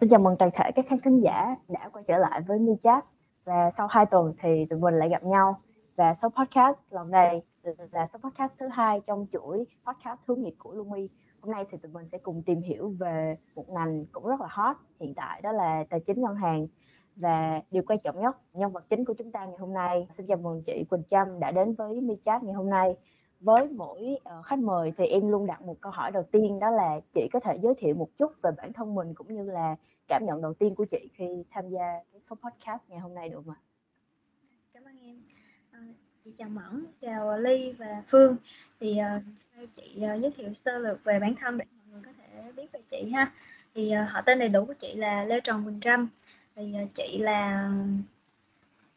Xin chào mừng toàn thể các khán thính giả đã quay trở lại với Mi Chat và sau 2 tuần thì tụi mình lại gặp nhau. Và số podcast lần này là số podcast thứ hai trong chuỗi podcast hướng nghiệp của Lumi. Hôm nay thì tụi mình sẽ cùng tìm hiểu về một ngành cũng rất là hot hiện tại, đó là tài chính ngân hàng. Và điều quan trọng nhất, nhân vật chính của chúng ta ngày hôm nay, xin chào mừng chị Quỳnh Trâm đã đến với Mi Chat ngày hôm nay. Với mỗi ờ, khách mời thì em luôn đặt một câu hỏi đầu tiên, đó là chị có thể giới thiệu một chút về bản thân mình cũng như là cảm nhận đầu tiên của chị khi tham gia cái số podcast ngày hôm nay được không ạ? Cảm ơn em. À, chị chào Mẫn, chào Ly và Phương. Thì uh, chị uh, giới thiệu sơ lược về bản thân để mọi người có thể biết về chị ha. Thì uh, họ tên đầy đủ của chị là Lê tròn Quỳnh Trâm. Thì uh, chị là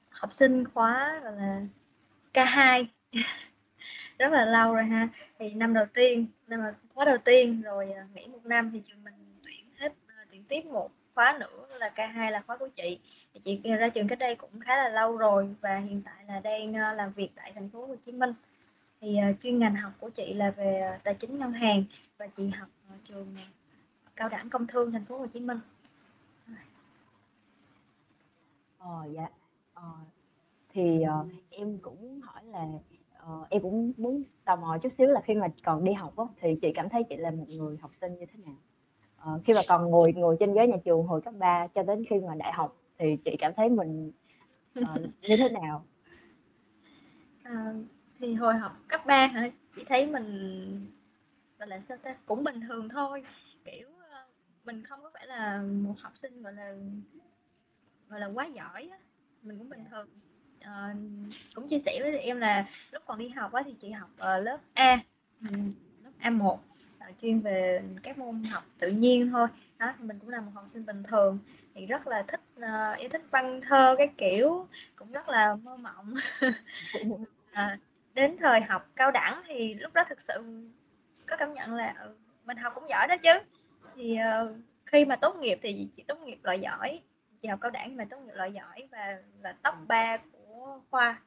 học sinh khóa gọi là K2 rất là lâu rồi ha thì năm đầu tiên năm là khóa đầu tiên rồi nghỉ một năm thì trường mình tuyển hết uh, tuyển tiếp một khóa nữa là K2 là khóa của chị thì chị ra trường cách đây cũng khá là lâu rồi và hiện tại là đang ờ, làm việc tại thành phố Hồ Chí Minh thì ờ, chuyên ngành học của chị là về ờ, tài chính ngân hàng và chị học ở trường cao đẳng công thương thành phố Hồ Chí Minh. Ờ dạ. Ờ, thì uh, em cũng hỏi là uh, em cũng muốn tò mò chút xíu là khi mà còn đi học đó, thì chị cảm thấy chị là một người học sinh như thế nào? Ờ, khi mà còn ngồi ngồi trên ghế nhà trường hồi cấp 3 cho đến khi mà đại học thì chị cảm thấy mình uh, như thế nào? À, thì hồi học cấp 3 hả? Chị thấy mình gọi là sao ta? Cũng bình thường thôi. Kiểu mình không có phải là một học sinh gọi là gọi là quá giỏi á. Mình cũng bình dạ. thường. À, cũng chia sẻ với em là lúc còn đi học á thì chị học ở lớp A, lớp A1 chuyên về các môn học tự nhiên thôi. Đó mình cũng là một học sinh bình thường thì rất là thích uh, yêu thích văn thơ cái kiểu cũng rất là mơ mộng. À, đến thời học cao đẳng thì lúc đó thực sự có cảm nhận là ừ, mình học cũng giỏi đó chứ. Thì uh, khi mà tốt nghiệp thì chị tốt nghiệp loại giỏi chị học cao đẳng mà tốt nghiệp loại giỏi và là top 3 của khoa.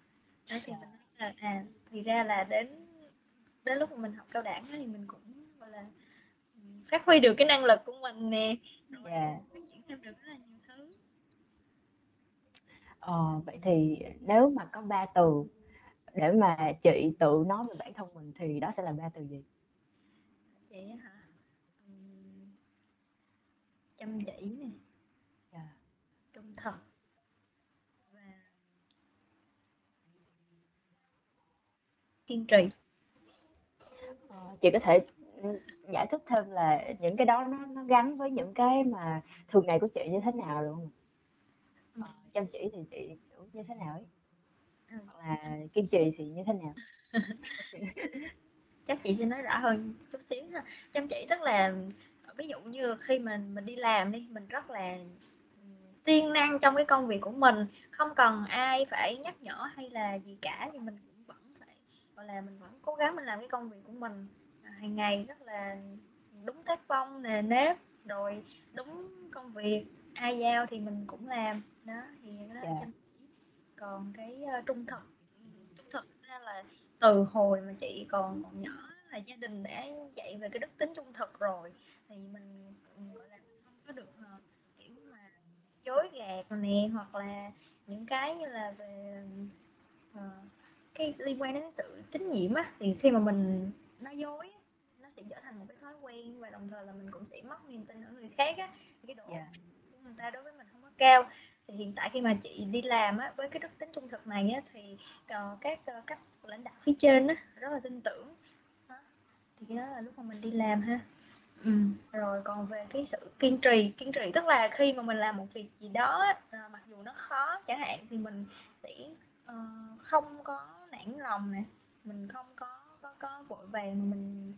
Đó thì mình thấy là à thì ra là đến đến lúc mà mình học cao đẳng thì mình cũng là phát huy được cái năng lực của mình nè rồi yeah. Dạ. phát triển thêm được rất là nhiều thứ ờ, vậy thì nếu mà có ba từ để mà chị tự nói về bản thân mình thì đó sẽ là ba từ gì chị hả chăm chỉ nè yeah. Dạ. trung thực và kiên trì ờ, chị có thể giải thích thêm là những cái đó nó nó gắn với những cái mà thường ngày của chị như thế nào luôn. Ờ, chăm chỉ thì chị như thế nào ấy? Ừ. hoặc là kiên trì thì như thế nào? Chắc chị sẽ nói rõ hơn chút xíu ha. Chăm chỉ tức là ví dụ như khi mình mình đi làm đi mình rất là siêng năng trong cái công việc của mình. Không cần ai phải nhắc nhở hay là gì cả thì mình cũng vẫn phải gọi là mình vẫn cố gắng mình làm cái công việc của mình hàng ngày rất là đúng tác phong nề nếp rồi đúng công việc ai giao thì mình cũng làm đó thì đó yeah. Dạ. còn cái uh, trung thực trung thực ra là từ hồi mà chị còn còn nhỏ là gia đình đã dạy về cái đức tính trung thực rồi thì mình gọi là không có được uh, kiểu mà chối gạt nè hoặc là những cái như là về uh, cái liên quan đến sự tín nhiệm á thì khi mà mình nói dối sẽ trở thành một cái thói quen và đồng thời là mình cũng sẽ mất niềm tin ở người khác á cái độ yeah. Dạ. của người ta đối với mình không có cao thì hiện tại khi mà chị đi làm á với cái đức tính trung thực này á thì uh, các uh, các lãnh đạo phía trên á rất là tin tưởng đó. thì đó là lúc mà mình đi làm ha ừ. rồi còn về cái sự kiên trì kiên trì tức là khi mà mình làm một việc gì đó uh, mặc dù nó khó chẳng hạn thì mình sẽ uh, không có nản lòng nè mình không có có, có vội vàng mà mình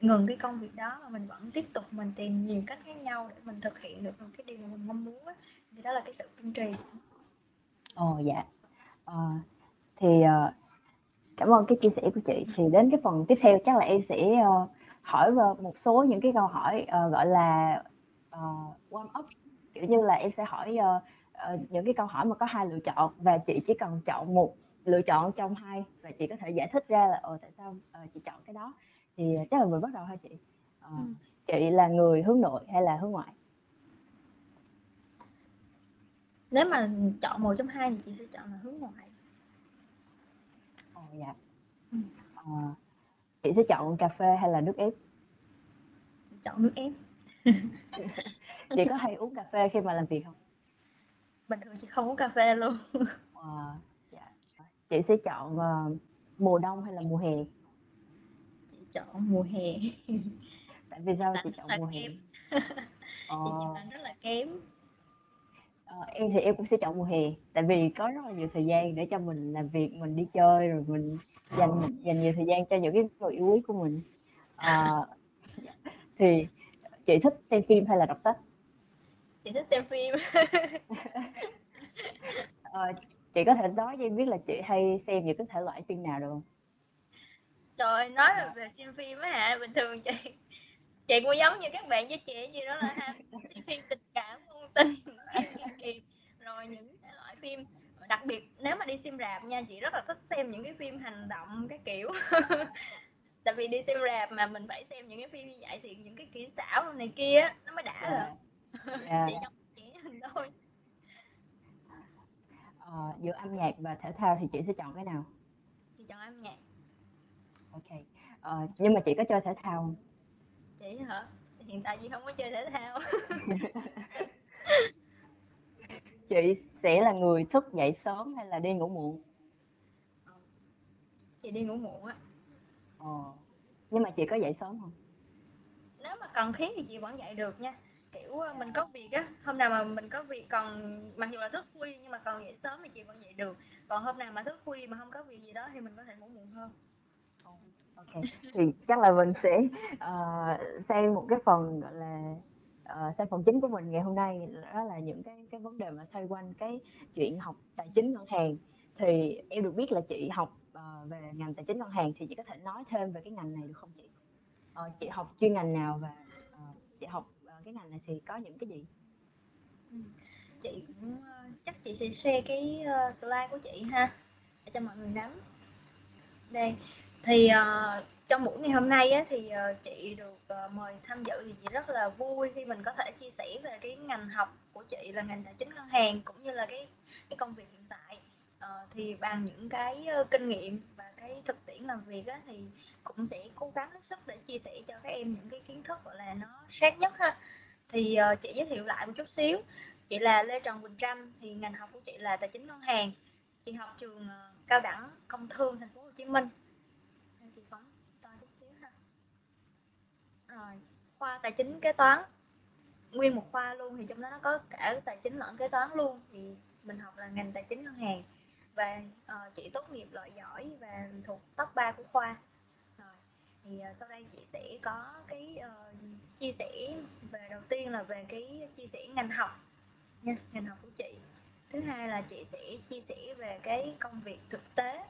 ngừng cái công việc đó mà mình vẫn tiếp tục mình tìm nhiều cách khác nhau để mình thực hiện được cái điều mà mình mong muốn á. Thì đó là cái sự kiên trì. Ồ dạ. À, thì uh, cảm ơn cái chia sẻ của chị. Thì đến cái phần tiếp theo chắc là em sẽ uh, hỏi một số những cái câu hỏi uh, gọi là uh, warm up. Kiểu như là em sẽ hỏi uh, uh, những cái câu hỏi mà có hai lựa chọn và chị chỉ cần chọn một lựa chọn trong hai và chị có thể giải thích ra là ờ tại sao uh, chị chọn cái đó? Thì chắc là mình bắt đầu ha chị. Ờ, ừ. chị là người hướng nội hay là hướng ngoại? Nếu mà chọn một trong hai thì chị sẽ chọn là hướng ngoại. Ồ dạ. Ừ. à, chị sẽ chọn cà phê hay là nước ép? Chọn nước ép. Chị có hay uống cà phê khi mà làm việc không? Bình thường chị không uống cà phê luôn. À, dạ. chị sẽ chọn uh, mùa đông hay là mùa hè chọn mùa hè. Tại vì sao chị chọn mùa hè? ờ. chị rất là kém. Ờ, em thì em cũng sẽ chọn mùa hè tại vì có rất là nhiều thời gian để cho mình làm việc mình đi chơi rồi mình dành dành nhiều thời gian cho những cái người yêu quý của mình. À, thì chị thích xem phim hay là đọc sách? Chị thích xem phim. À, chị có thể nói cho em biết là chị hay xem những cái thể loại phim nào được không trời nói về xem phim á hả? Bình thường chị chị cũng giống như các bạn với chị gì đó là ham phim tình cảm ngôn tình rồi những loại phim đặc biệt nếu mà đi xem rạp nha chị rất là thích xem những cái phim hành động cái kiểu. Tại vì đi xem rạp mà mình phải xem những cái phim như vậy thì những cái kỹ xảo này kia nó mới đã yeah. rồi yeah. chị giống chị thôi. Ờ, giữa âm nhạc và thể thao thì chị sẽ chọn cái nào? Chị chọn âm nhạc ok. Ờ, nhưng mà chị có chơi thể thao không? Chị hả? Hiện tại chị không có chơi thể thao. Chị sẽ là người thức dậy sớm hay là đi ngủ muộn? Ờ, chị đi ngủ muộn á. Ờ. Nhưng mà chị có dậy sớm không? Nếu mà cần thiết thì chị vẫn dậy được nha. Kiểu ờ, mình có việc á. Hôm nào mà mình có việc còn mặc dù là thức khuya nhưng mà còn dậy sớm thì chị vẫn dậy được. Còn hôm nào mà thức khuya mà không có việc gì đó thì mình có thể ngủ muộn hơn ok thì chắc là mình sẽ ờ, uh, xem một cái phần gọi là ờ, uh, xem phần chính của mình ngày hôm nay đó là những cái cái vấn đề mà xoay quanh cái chuyện học tài chính ngân hàng. Thì em được biết là chị học uh, về ngành tài chính ngân hàng thì chị có thể nói thêm về cái ngành này được không chị? Uh, chị học chuyên ngành nào và uh, chị học uh, cái ngành này thì có những cái gì? Ừ, chị cũng uh, chắc chị sẽ share cái uh, slide của chị ha để cho mọi người nắm. Đây thì uh, trong buổi ngày hôm nay á, thì uh, chị được uh, mời tham dự thì chị rất là vui khi mình có thể chia sẻ về cái ngành học của chị là ngành tài chính ngân hàng cũng như là cái cái công việc hiện tại. Uh, thì bằng những cái uh, kinh nghiệm và cái thực tiễn làm việc á, thì cũng sẽ cố gắng hết sức để chia sẻ cho các em những cái kiến thức gọi là nó sát nhất ha. Thì uh, chị giới thiệu lại một chút xíu. Chị là Lê Trần Quỳnh Trâm thì ngành học của chị là tài chính ngân hàng. Chị học trường uh, cao đẳng công thương thành phố Hồ Chí Minh chị bấm to chút xíu ha rồi. Khoa tài chính kế toán. Nguyên một khoa luôn thì trong đó nó có cả tài chính lẫn kế toán luôn. Thì mình học là ngành tài chính ngân hàng. Và ờ, uh, chị tốt nghiệp loại giỏi và thuộc top 3 của khoa. Rồi thì uh, sau đây chị sẽ có cái uh, chia sẻ về đầu tiên là về cái chia sẻ ngành học nha ngành học của chị. Thứ hai là chị sẽ chia sẻ về cái công việc thực tế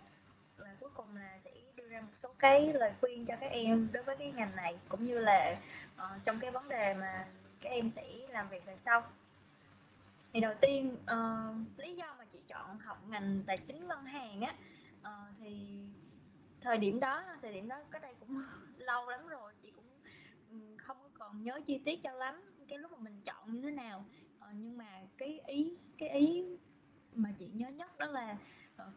và cuối cùng là sẽ đưa ra một số cái lời khuyên cho các em đối với cái ngành này cũng như là uh, trong cái vấn đề mà các em sẽ làm việc về sau. Thì đầu tiên uh, lý do mà chị chọn học ngành tài chính ngân hàng á uh, thì thời điểm đó thời điểm đó cái đây cũng lâu lắm rồi chị cũng không còn nhớ chi tiết cho lắm cái lúc mà mình chọn như thế nào. Uh, nhưng mà cái ý cái ý mà chị nhớ nhất đó là uh,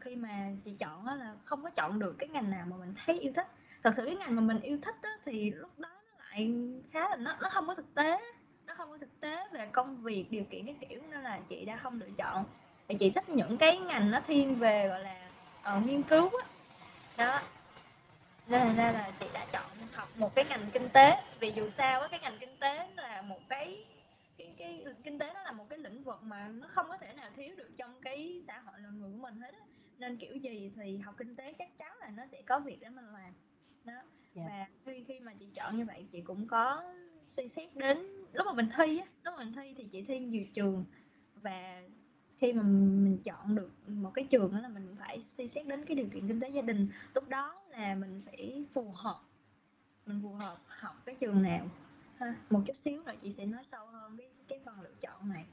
khi mà chị chọn đó là không có chọn được cái ngành nào mà mình thấy yêu thích. Thật sự cái ngành mà mình yêu thích đó, thì lúc đó nó lại khá là nó nó không có thực tế nó không có thực tế về công việc điều kiện cái kiểu nên là chị đã không lựa chọn. Thì chị thích những cái ngành nó thiên về gọi là uh, nghiên cứu á. Đó. Nên là, là chị đã chọn học một cái ngành kinh tế. Vì dù sao á cái ngành kinh tế là một cái cái cái kinh tế nó là một cái lĩnh vực mà nó không có thể nào thiếu được trong cái xã hội loài người của mình hết á nên kiểu gì thì học kinh tế chắc chắn là nó sẽ có việc để mình làm. Đó. Yeah. Dạ. và khi khi mà chị chọn như vậy chị cũng có suy xét đến lúc mà mình thi á lúc mà mình thi thì chị thi nhiều trường. Và khi mà mình chọn được một cái trường đó là mình phải suy xét đến cái điều kiện kinh tế gia đình. Lúc đó là mình sẽ phù hợp mình phù hợp học cái trường nào. Ha một chút xíu rồi chị sẽ nói sâu hơn cái cái phần lựa chọn này.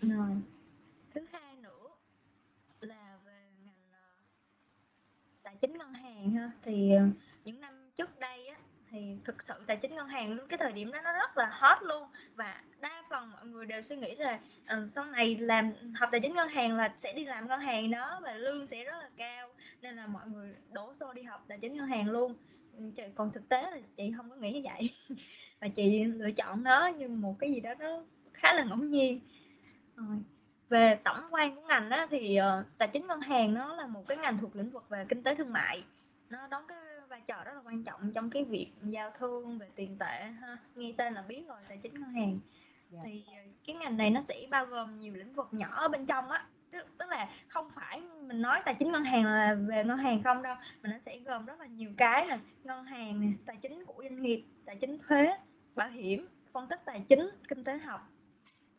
Rồi. Thứ hai nữa là về ngành uh, tài chính ngân hàng ha. Thì ờ, những năm trước đây á thì thực sự tài chính ngân hàng luôn cái thời điểm đó nó rất là hot luôn. Và đa phần mọi người đều suy nghĩ là uh, sau này làm học tài chính ngân hàng là sẽ đi làm ngân hàng đó và lương sẽ rất là cao nên là mọi người đổ xô đi học tài chính ngân hàng luôn. Ừ, còn thực tế là chị không có nghĩ như vậy. Và chị lựa chọn nó như một cái gì đó nó khá là ngẫu nhiên. Rồi về tổng quan của ngành á, thì uh, tài chính ngân hàng nó là một cái ngành thuộc lĩnh vực về kinh tế thương mại nó đóng cái vai trò rất là quan trọng trong cái việc giao thương về tiền tệ ha nghe tên là biết rồi tài chính ngân hàng yeah. Dạ. thì ờ, cái ngành này nó sẽ bao gồm nhiều lĩnh vực nhỏ ở bên trong á tức, tức là không phải mình nói tài chính ngân hàng là về ngân hàng không đâu mà nó sẽ gồm rất là nhiều cái nè ngân hàng nè tài chính của doanh nghiệp tài chính thuế bảo hiểm phân tích tài chính kinh tế học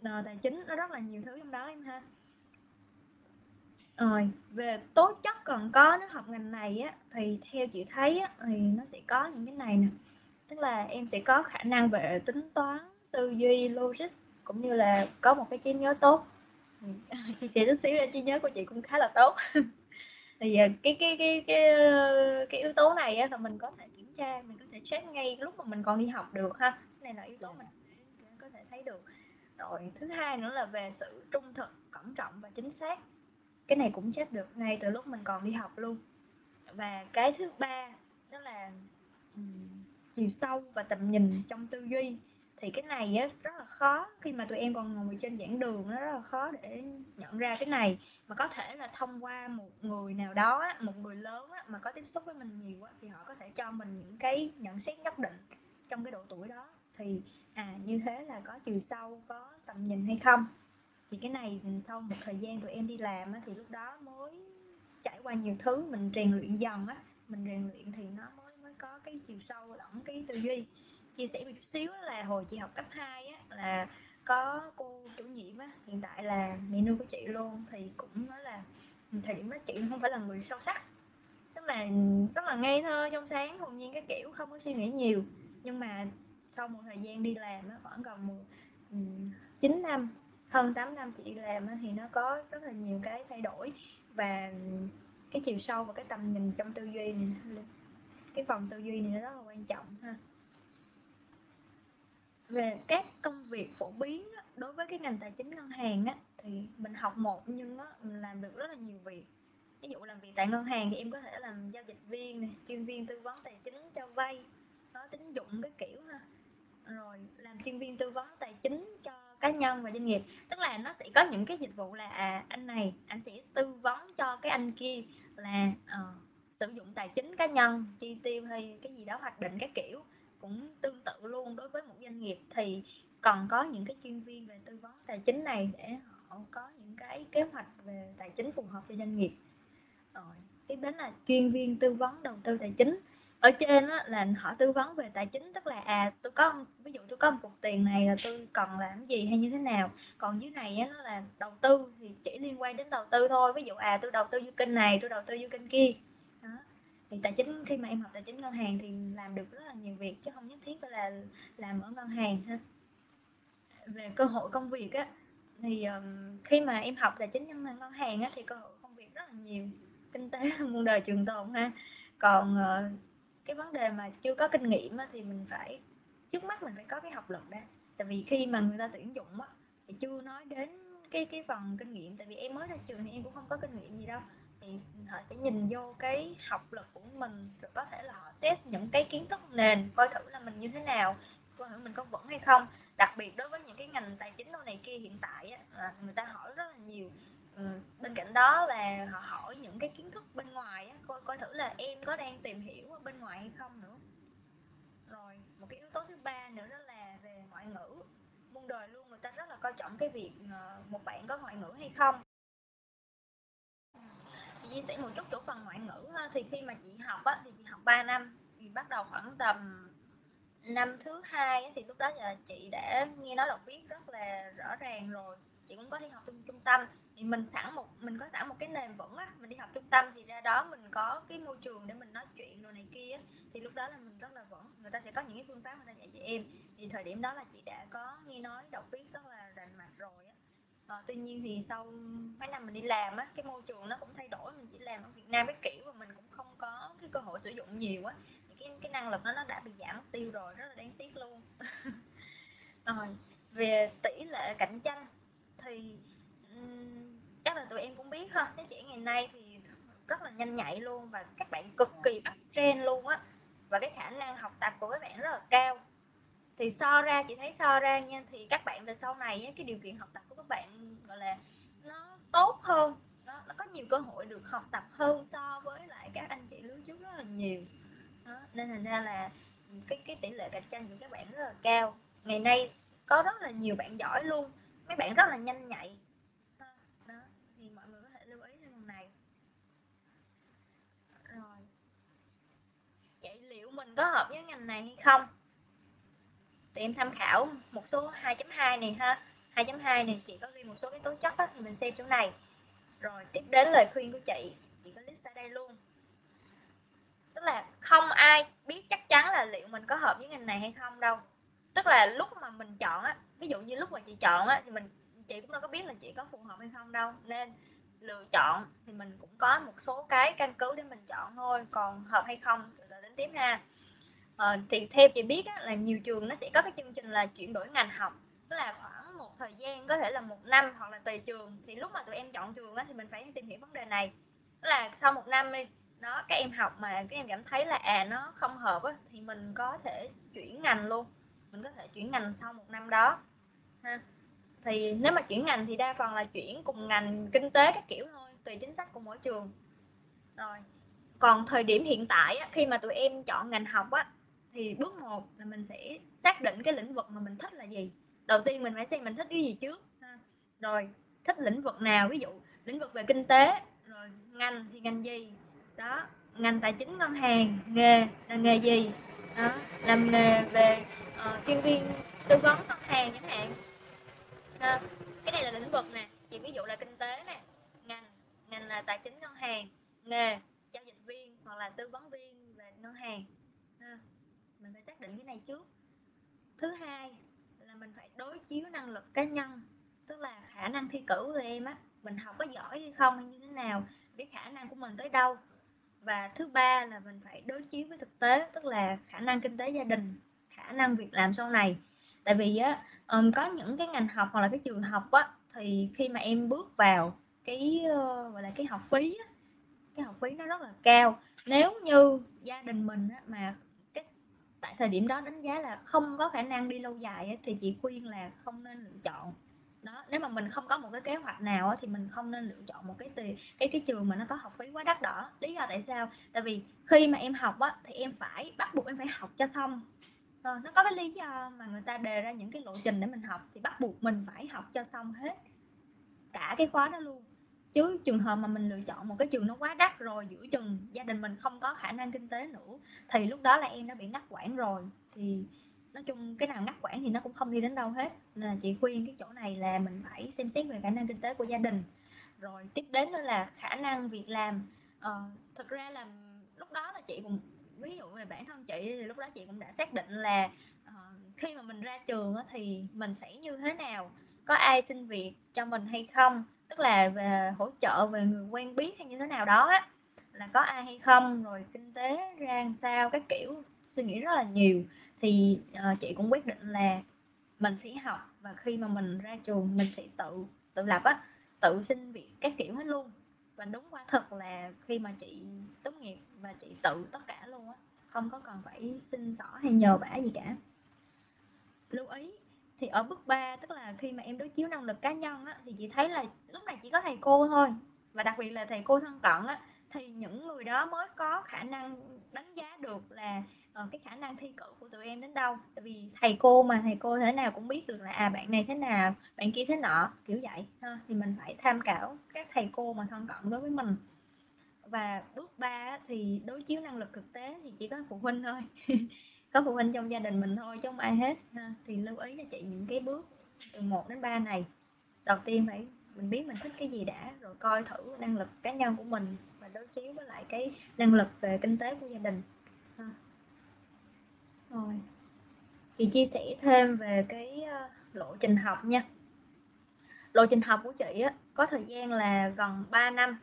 à, tài chính nó rất là nhiều thứ trong đó em ha. Rồi về tố chất cần có nếu học ngành này á thì theo chị thấy á, thì nó sẽ có những cái này nè. Tức là em sẽ có khả năng về tính toán tư duy logic cũng như là có một cái trí nhớ tốt. Chị chị chút xíu trí nhớ của chị cũng khá là tốt. Thì ờ, cái cái cái cái cái yếu tố này á là mình có thể kiểm tra mình có thể check ngay lúc mà mình còn đi học được ha. Này là yếu tố mình có thể thấy được rồi thứ hai nữa là về sự trung thực cẩn trọng và chính xác. Cái này cũng chắc được ngay từ lúc mình còn đi học luôn. Và cái thứ ba đó là um, chiều sâu và tầm nhìn trong tư duy. Thì cái này á, rất là khó. Khi mà tụi em còn ngồi trên giảng đường nó rất là khó để nhận ra cái này. Mà có thể là thông qua một người nào đó một người lớn mà có tiếp xúc với mình nhiều thì họ có thể cho mình những cái nhận xét nhất định trong cái độ tuổi đó. Thì à như thế là có chiều sâu có tầm nhìn hay không? Thì cái này sau một thời gian tụi em đi làm á, thì lúc đó mới trải qua nhiều thứ mình rèn luyện dần á. Mình rèn luyện thì nó mới mới có cái chiều sâu lẫn cái tư duy. Chia sẻ một chút xíu là hồi chị học cấp 2 á là có cô chủ nhiệm á hiện tại là mẹ nuôi của chị luôn thì cũng nói là thời điểm đó chị không phải là người sâu sắc. Tức là rất là ngây thơ trong sáng hồn nhiên cái kiểu không có suy nghĩ nhiều. Nhưng mà sau một thời gian đi làm nó khoảng gần một ừ, chín năm. hơn 8 năm chị đi làm thì nó có rất là nhiều cái thay đổi và cái chiều sâu và cái tầm nhìn trong tư duy này cái phần tư duy này nó rất là quan trọng ha. Về các công việc phổ biến đối với cái ngành tài chính ngân hàng á, thì mình học một nhưng á, mình làm được rất là nhiều việc. Ví dụ làm việc tại ngân hàng thì em có thể làm giao dịch viên này, chuyên viên tư vấn tài chính cho vay nó tín dụng cái kiểu ha rồi làm chuyên viên tư vấn tài chính cho cá nhân và doanh nghiệp. Tức là nó sẽ có những cái dịch vụ là à anh này anh sẽ tư vấn cho cái anh kia là uh, sử dụng tài chính cá nhân chi tiêu hay cái gì đó hoạch định các kiểu cũng tương tự luôn đối với một doanh nghiệp. Thì còn có những cái chuyên viên về tư vấn tài chính này để họ có những cái kế hoạch về tài chính phù hợp cho doanh nghiệp. Rồi tiếp đến là chuyên viên tư vấn đầu tư tài chính ở trên á, là họ tư vấn về tài chính tức là à tôi có ví dụ tôi có một cục tiền này là tôi cần làm gì hay như thế nào còn dưới này á, nó là đầu tư thì chỉ liên quan đến đầu tư thôi ví dụ à tôi đầu tư vô kênh này tôi đầu tư vô kênh kia đó. thì tài chính khi mà em học tài chính ngân hàng thì làm được rất là nhiều việc chứ không nhất thiết phải là làm ở ngân hàng ha về cơ hội công việc á thì um, khi mà em học tài chính ngân ngân hàng á thì cơ hội công việc rất là nhiều kinh tế muôn đời trường tồn ha còn uh, cái vấn đề mà chưa có kinh nghiệm á, thì mình phải trước mắt mình phải có cái học lực đã. Tại vì khi mà người ta tuyển dụng á, thì chưa nói đến cái cái phần kinh nghiệm. Tại vì em mới ra trường thì em cũng không có kinh nghiệm gì đâu. Thì họ sẽ nhìn vô cái học lực của mình rồi có thể là họ test những cái kiến thức nền coi thử là mình như thế nào coi thử mình có vững hay không. Đặc biệt đối với những cái ngành tài chính đâu này kia hiện tại á, là người ta hỏi rất là nhiều ừ, bên cạnh đó là họ hỏi những cái kiến thức bên ngoài á, coi coi thử là em có đang tìm hiểu ở bên ngoài hay không nữa. Rồi một cái yếu tố thứ ba nữa đó là về ngoại ngữ. Muôn đời luôn người ta rất là coi trọng cái việc ờ, một bạn có ngoại ngữ hay không. Chị chia sẻ một chút chỗ phần ngoại ngữ thì khi mà chị học á, thì chị học 3 năm. Thì bắt đầu khoảng tầm năm thứ hai thì lúc đó là chị đã nghe nói đọc viết rất là rõ ràng rồi chị cũng có đi học trung, trung tâm. Thì mình sẵn một mình có sẵn một cái nền vững á mình đi học trung tâm thì ra đó mình có cái môi trường để mình nói chuyện rồi này kia thì lúc đó là mình rất là vững người ta sẽ có những cái phương pháp người ta dạy cho em. Thì thời điểm đó là chị đã có nghe nói đọc viết rất là rành mạch rồi á. À, tuy nhiên thì sau mấy năm mình đi làm á cái môi trường nó cũng thay đổi mình chỉ làm ở Việt Nam cái kiểu mà mình cũng không có cái cơ hội sử dụng nhiều á. Thì cái cái năng lực nó nó đã bị giảm tiêu rồi rất là đáng tiếc luôn. Rồi về tỷ lệ cạnh tranh thì um, chắc là tụi em cũng biết ha. Thế trẻ ngày nay thì rất là nhanh nhạy luôn và các bạn cực kỳ bắt trend luôn á. Và cái khả năng học tập của các bạn rất là cao. Thì so ra chị thấy so ra nha thì các bạn về sau này cái điều kiện học tập của các bạn gọi là nó tốt hơn nó, nó có nhiều cơ hội được học tập hơn so với lại các anh chị lứa trước rất là nhiều. Đó. nên thành ra là cái cái tỷ lệ cạnh tranh của các bạn rất là cao. Ngày nay có rất là nhiều bạn giỏi luôn mấy bạn rất là nhanh nhạy. Đó thì mọi người có thể lưu ý thêm phần này. Rồi. Vậy liệu mình có hợp với ngành này hay không? Thì em tham khảo một số 2.2 này ha. 2.2 này chị có ghi một số cái tố chất đó, thì mình xem chỗ này. Rồi tiếp đến lời khuyên của chị. Chị có list ra đây luôn. Tức là không ai biết chắc chắn là liệu mình có hợp với ngành này hay không đâu tức là lúc mà mình chọn á ví dụ như lúc mà chị chọn á thì mình chị cũng đâu có biết là chị có phù hợp hay không đâu. Nên lựa chọn thì mình cũng có một số cái căn cứ để mình chọn thôi còn hợp hay không là đến tiếp ha. Ờ, thì theo chị biết á, là nhiều trường nó sẽ có cái chương trình là chuyển đổi ngành học. Tức là khoảng một thời gian có thể là một năm hoặc là tùy trường. Thì lúc mà tụi em chọn trường á, thì mình phải tìm hiểu vấn đề này. Tức là sau một năm đi nó các em học mà các em cảm thấy là à nó không hợp á, thì mình có thể chuyển ngành luôn mình có thể chuyển ngành sau một năm đó. Ha. Thì nếu mà chuyển ngành thì đa phần là chuyển cùng ngành kinh tế các kiểu thôi tùy chính sách của mỗi trường. Rồi còn thời điểm hiện tại á, khi mà tụi em chọn ngành học á thì bước một là mình sẽ xác định cái lĩnh vực mà mình thích là gì. Đầu tiên mình phải xem mình thích cái gì trước ha. rồi thích lĩnh vực nào? Ví dụ lĩnh vực về kinh tế rồi ngành thì ngành gì? Đó ngành tài chính ngân hàng nghề là nghề gì? Đó làm nghề về uh, chuyên viên tư vấn ngân hàng chẳng hạn. À, cái này là lĩnh vực nè chị ví dụ là kinh tế nè ngành ngành là tài chính ngân hàng nghề giao dịch viên hoặc là tư vấn viên về ngân hàng. À, mình phải xác định cái này trước. Thứ hai là mình phải đối chiếu năng lực cá nhân tức là khả năng thi cử của em á mình học có giỏi hay không hay như thế nào cái khả năng của mình tới đâu. Và thứ ba là mình phải đối chiếu với thực tế tức là khả năng kinh tế gia đình khả năng việc làm sau này. Tại vì á um, có những cái ngành học hoặc là cái trường học á thì khi mà em bước vào cái uh, gọi là cái học phí á, cái học phí nó rất là cao. Nếu như gia đình mình á, mà cái tại thời điểm đó đánh giá là không có khả năng đi lâu dài á, thì chị khuyên là không nên lựa chọn. Đó nếu mà mình không có một cái kế hoạch nào á, thì mình không nên lựa chọn một cái tiền cái cái trường mà nó có học phí quá đắt đỏ. Lý do tại sao? Tại vì khi mà em học á thì em phải bắt buộc em phải học cho xong ờ, nó có cái lý do mà người ta đề ra những cái lộ trình để mình học thì bắt buộc mình phải học cho xong hết cả cái khóa đó luôn. Chứ trường hợp mà mình lựa chọn một cái trường nó quá đắt rồi giữa chừng gia đình mình không có khả năng kinh tế nữa thì lúc đó là em đã bị ngắt quãng rồi. Thì nói chung cái nào ngắt quãng thì nó cũng không đi đến đâu hết. Nên là chị khuyên cái chỗ này là mình phải xem xét về khả năng kinh tế của gia đình. Rồi tiếp đến nữa là khả năng việc làm. Ờ, thực ra là lúc đó là chị cũng ví dụ về bản thân chị thì lúc đó chị cũng đã xác định là uh, khi mà mình ra trường thì mình sẽ như thế nào? Có ai xin việc cho mình hay không? Tức là về hỗ trợ về người quen biết hay như thế nào đó á là có ai hay không? Rồi kinh tế ra sao? Các kiểu suy nghĩ rất là nhiều. Thì uh, chị cũng quyết định là mình sẽ học và khi mà mình ra trường mình sẽ tự tự lập á tự xin việc các kiểu hết luôn. Và đúng quả thật là khi mà chị tốt nghiệp và chị tự tất cả luôn á. Không có cần phải xin xỏ hay nhờ vả gì cả. Lưu ý thì ở bước 3 tức là khi mà em đối chiếu năng lực cá nhân á thì chị thấy là lúc này chỉ có thầy cô thôi. Và đặc biệt là thầy cô thân cận á thì những người đó mới có khả năng đánh giá được là uh, cái khả năng thi cử của tụi em đến đâu. Tại vì thầy cô mà thầy cô thế nào cũng biết được là à bạn này thế nào bạn kia thế nọ kiểu vậy. Ha. thì mình phải tham khảo các thầy cô mà thân cận đối với mình và bước 3 thì đối chiếu năng lực thực tế thì chỉ có phụ huynh thôi có phụ huynh trong gia đình mình thôi chứ không ai hết ha. thì lưu ý cho chị những cái bước từ 1 đến 3 này đầu tiên phải mình biết mình thích cái gì đã rồi coi thử năng lực cá nhân của mình và đối chiếu với lại cái năng lực về kinh tế của gia đình ha. rồi chị chia sẻ thêm về cái ờ, lộ trình học nha lộ trình học của chị á, có thời gian là gần 3 năm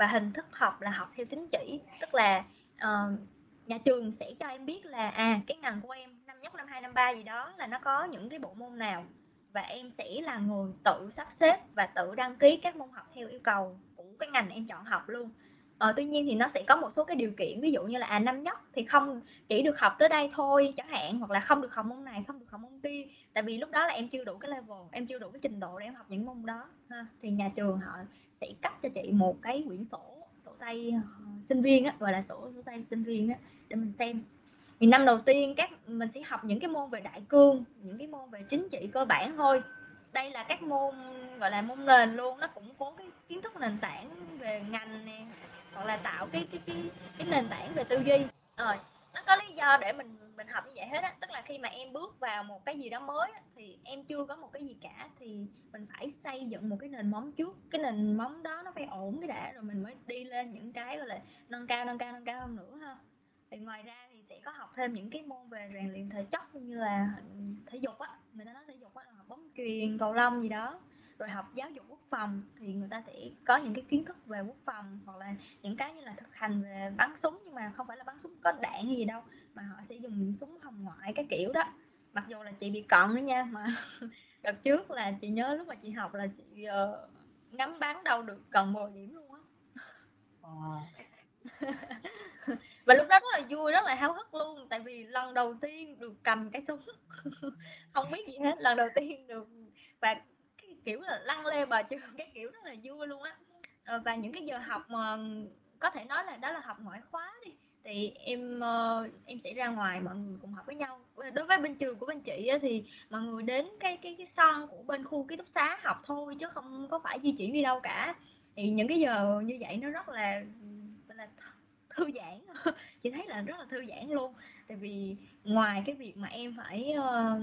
và hình thức học là học theo tín chỉ. Tức là uh, nhà trường sẽ cho em biết là à cái ngành của em năm nhất năm hai năm ba gì đó là nó có những cái bộ môn nào. Và em sẽ là người tự sắp xếp và tự đăng ký các môn học theo yêu cầu của cái ngành em chọn học luôn. Ờ, tuy nhiên thì nó sẽ có một số cái điều kiện. Ví dụ như là à năm nhất thì không chỉ được học tới đây thôi chẳng hạn hoặc là không được học môn này không được học môn kia. Tại vì lúc đó là em chưa đủ cái level em chưa đủ cái trình độ để em học những môn đó. Ha. thì nhà trường họ sẽ cấp cho chị một cái quyển sổ sổ tay ờ, sinh viên á, gọi là sổ sổ tay sinh viên á, để mình xem. Thì năm đầu tiên các, mình sẽ học những cái môn về đại cương, những cái môn về chính trị cơ bản thôi. Đây là các môn, gọi là môn nền luôn, nó cũng có cái kiến thức nền tảng về ngành nè, hoặc là tạo cái cái cái cái nền tảng về tư duy. Rồi nó có lý do để mình mình học như vậy hết á. Tức là khi mà em bước vào một cái gì đó mới á, thì em chưa có một cái gì cả thì mình phải xây dựng một cái nền móng trước. Cái nền móng đó nó phải ổn cái đã rồi mình mới đi lên những cái gọi là nâng cao nâng cao nâng cao hơn nữa ha. Thì ngoài ra thì sẽ có học thêm những cái môn về rèn luyện thể chất như là thể dục á. Người ta nói thể dục á là bóng chuyền cầu lông gì đó rồi học giáo dục quốc phòng thì người ta sẽ có những cái kiến thức về quốc phòng hoặc là những cái như là thực hành về bắn súng nhưng mà không phải là bắn súng có đạn hay gì đâu mà họ sẽ dùng súng hồng ngoại cái kiểu đó. Mặc dù là chị bị cận nữa nha mà đợt trước là chị nhớ lúc mà chị học là chị uh, ngắm bắn đâu được gần 10 điểm luôn á. Wow. và lúc đó rất là vui rất là háo hức luôn tại vì lần đầu tiên được cầm cái súng không biết gì hết lần đầu tiên được. Và kiểu là lăn lê bờ trường cái kiểu rất là vui luôn á. Ờ, và những cái giờ học mà có thể nói là đó là học ngoại khóa đi thì em ờ, em sẽ ra ngoài mọi người cùng học với nhau. Ờ, đối với bên trường của bên chị á, thì mọi người đến cái cái cái son của bên khu ký túc xá học thôi chứ không có phải di chuyển đi đâu cả. Thì những cái giờ như vậy nó rất là là thư giãn. Chị thấy là rất là thư giãn luôn. Tại vì ngoài cái việc mà em phải uh,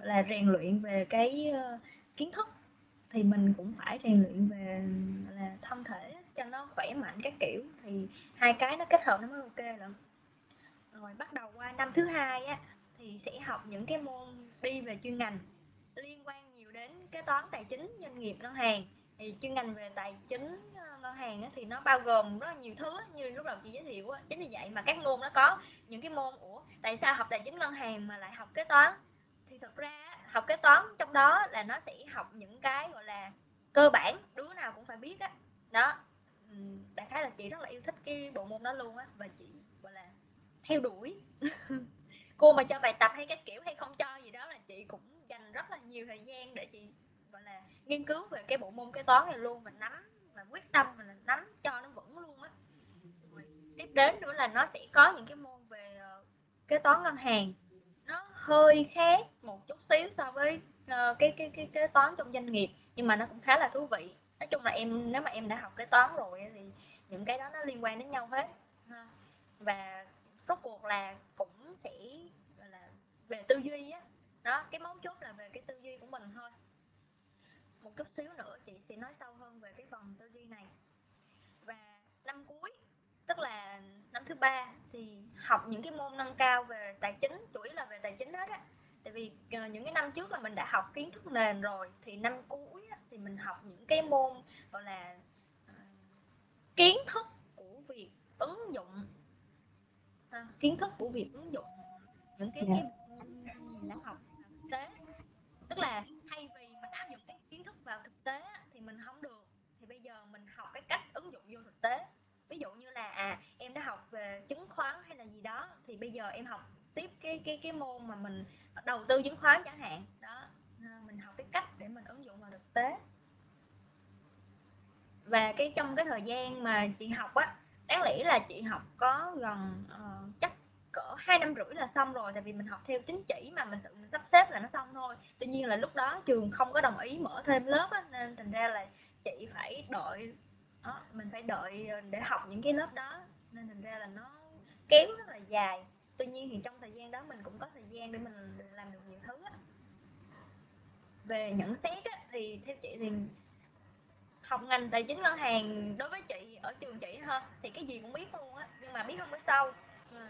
là rèn luyện về cái uh, kiến thức, thì mình cũng phải rèn luyện về là, thân thể cho nó khỏe mạnh các kiểu, thì hai cái nó kết hợp nó mới ok lận rồi bắt đầu qua năm thứ hai á, thì sẽ học những cái môn đi về chuyên ngành liên quan nhiều đến kế toán tài chính, doanh nghiệp, ngân hàng. Thì chuyên ngành về tài chính ờ, ngân hàng thì nó bao gồm rất là nhiều thứ như lúc đầu chị giới thiệu á, chính vì vậy mà các môn nó có những cái môn, ủa, tại sao học tài chính ngân hàng mà lại học kế toán? Thì thực ra học kế toán, trong đó là nó sẽ học những cái, gọi là, cơ bản, đứa nào cũng phải biết á. Đó. Đại khái là chị rất là yêu thích cái bộ môn đó luôn á, và chị, gọi là, theo đuổi. Cô mà cho bài tập hay các kiểu hay không cho gì đó là chị cũng dành rất là nhiều thời gian để chị, gọi là, nghiên cứu về cái bộ môn kế toán này luôn và nắm, và quyết tâm là nắm cho nó vững luôn á. Tiếp đến nữa là nó sẽ có những cái môn về ờ, kế toán ngân hàng hơi khác một chút xíu so với uh, cái cái cái cái toán trong doanh nghiệp nhưng mà nó cũng khá là thú vị. Nói chung là em nếu mà em đã học cái toán rồi thì những cái đó nó liên quan đến nhau hết. Và rốt cuộc là cũng sẽ gọi là về tư duy á. Đó cái mấu chốt là về cái tư duy của mình thôi. Một chút xíu nữa chị sẽ nói sâu hơn về cái vòng tư duy này. Và năm cuối tức là năm thứ ba thì học những cái môn nâng cao về tài chính chủ yếu là về tài chính hết á. Tại vì uh, những cái năm trước là mình đã học kiến thức nền rồi thì năm cuối á, thì mình học những cái môn gọi là uh, kiến thức của việc ứng dụng à, kiến thức của việc ứng dụng những cái, yeah. cái môn đã học thực tế. Tức là thay vì mình áp dụng cái kiến thức vào thực tế thì mình không được. Thì bây giờ mình học cái cách ứng dụng vô thực tế ví dụ như là à em đã học về chứng khoán hay là gì đó thì bây giờ em học tiếp cái cái cái môn mà mình đầu tư chứng khoán chẳng hạn. Đó mình học cái cách để mình ứng dụng vào thực tế. Và cái trong cái thời gian mà chị học á đáng lẽ là chị học có gần uh, chắc cỡ hai năm rưỡi là xong rồi tại vì mình học theo tín chỉ mà mình tự mình sắp xếp là nó xong thôi. Tuy nhiên là lúc đó trường không có đồng ý mở thêm lớp á, nên thành ra là chị phải đợi đó, mình phải đợi ờ, để học những cái lớp đó. Nên thành ra là nó kéo rất là dài. Tuy nhiên thì trong thời gian đó mình cũng có thời gian để mình làm được nhiều thứ á. về nhận xét á, thì theo chị thì học ngành tài chính ngân hàng đối với chị ở trường chị ha thì cái gì cũng biết luôn á nhưng mà biết không biết sâu ừ.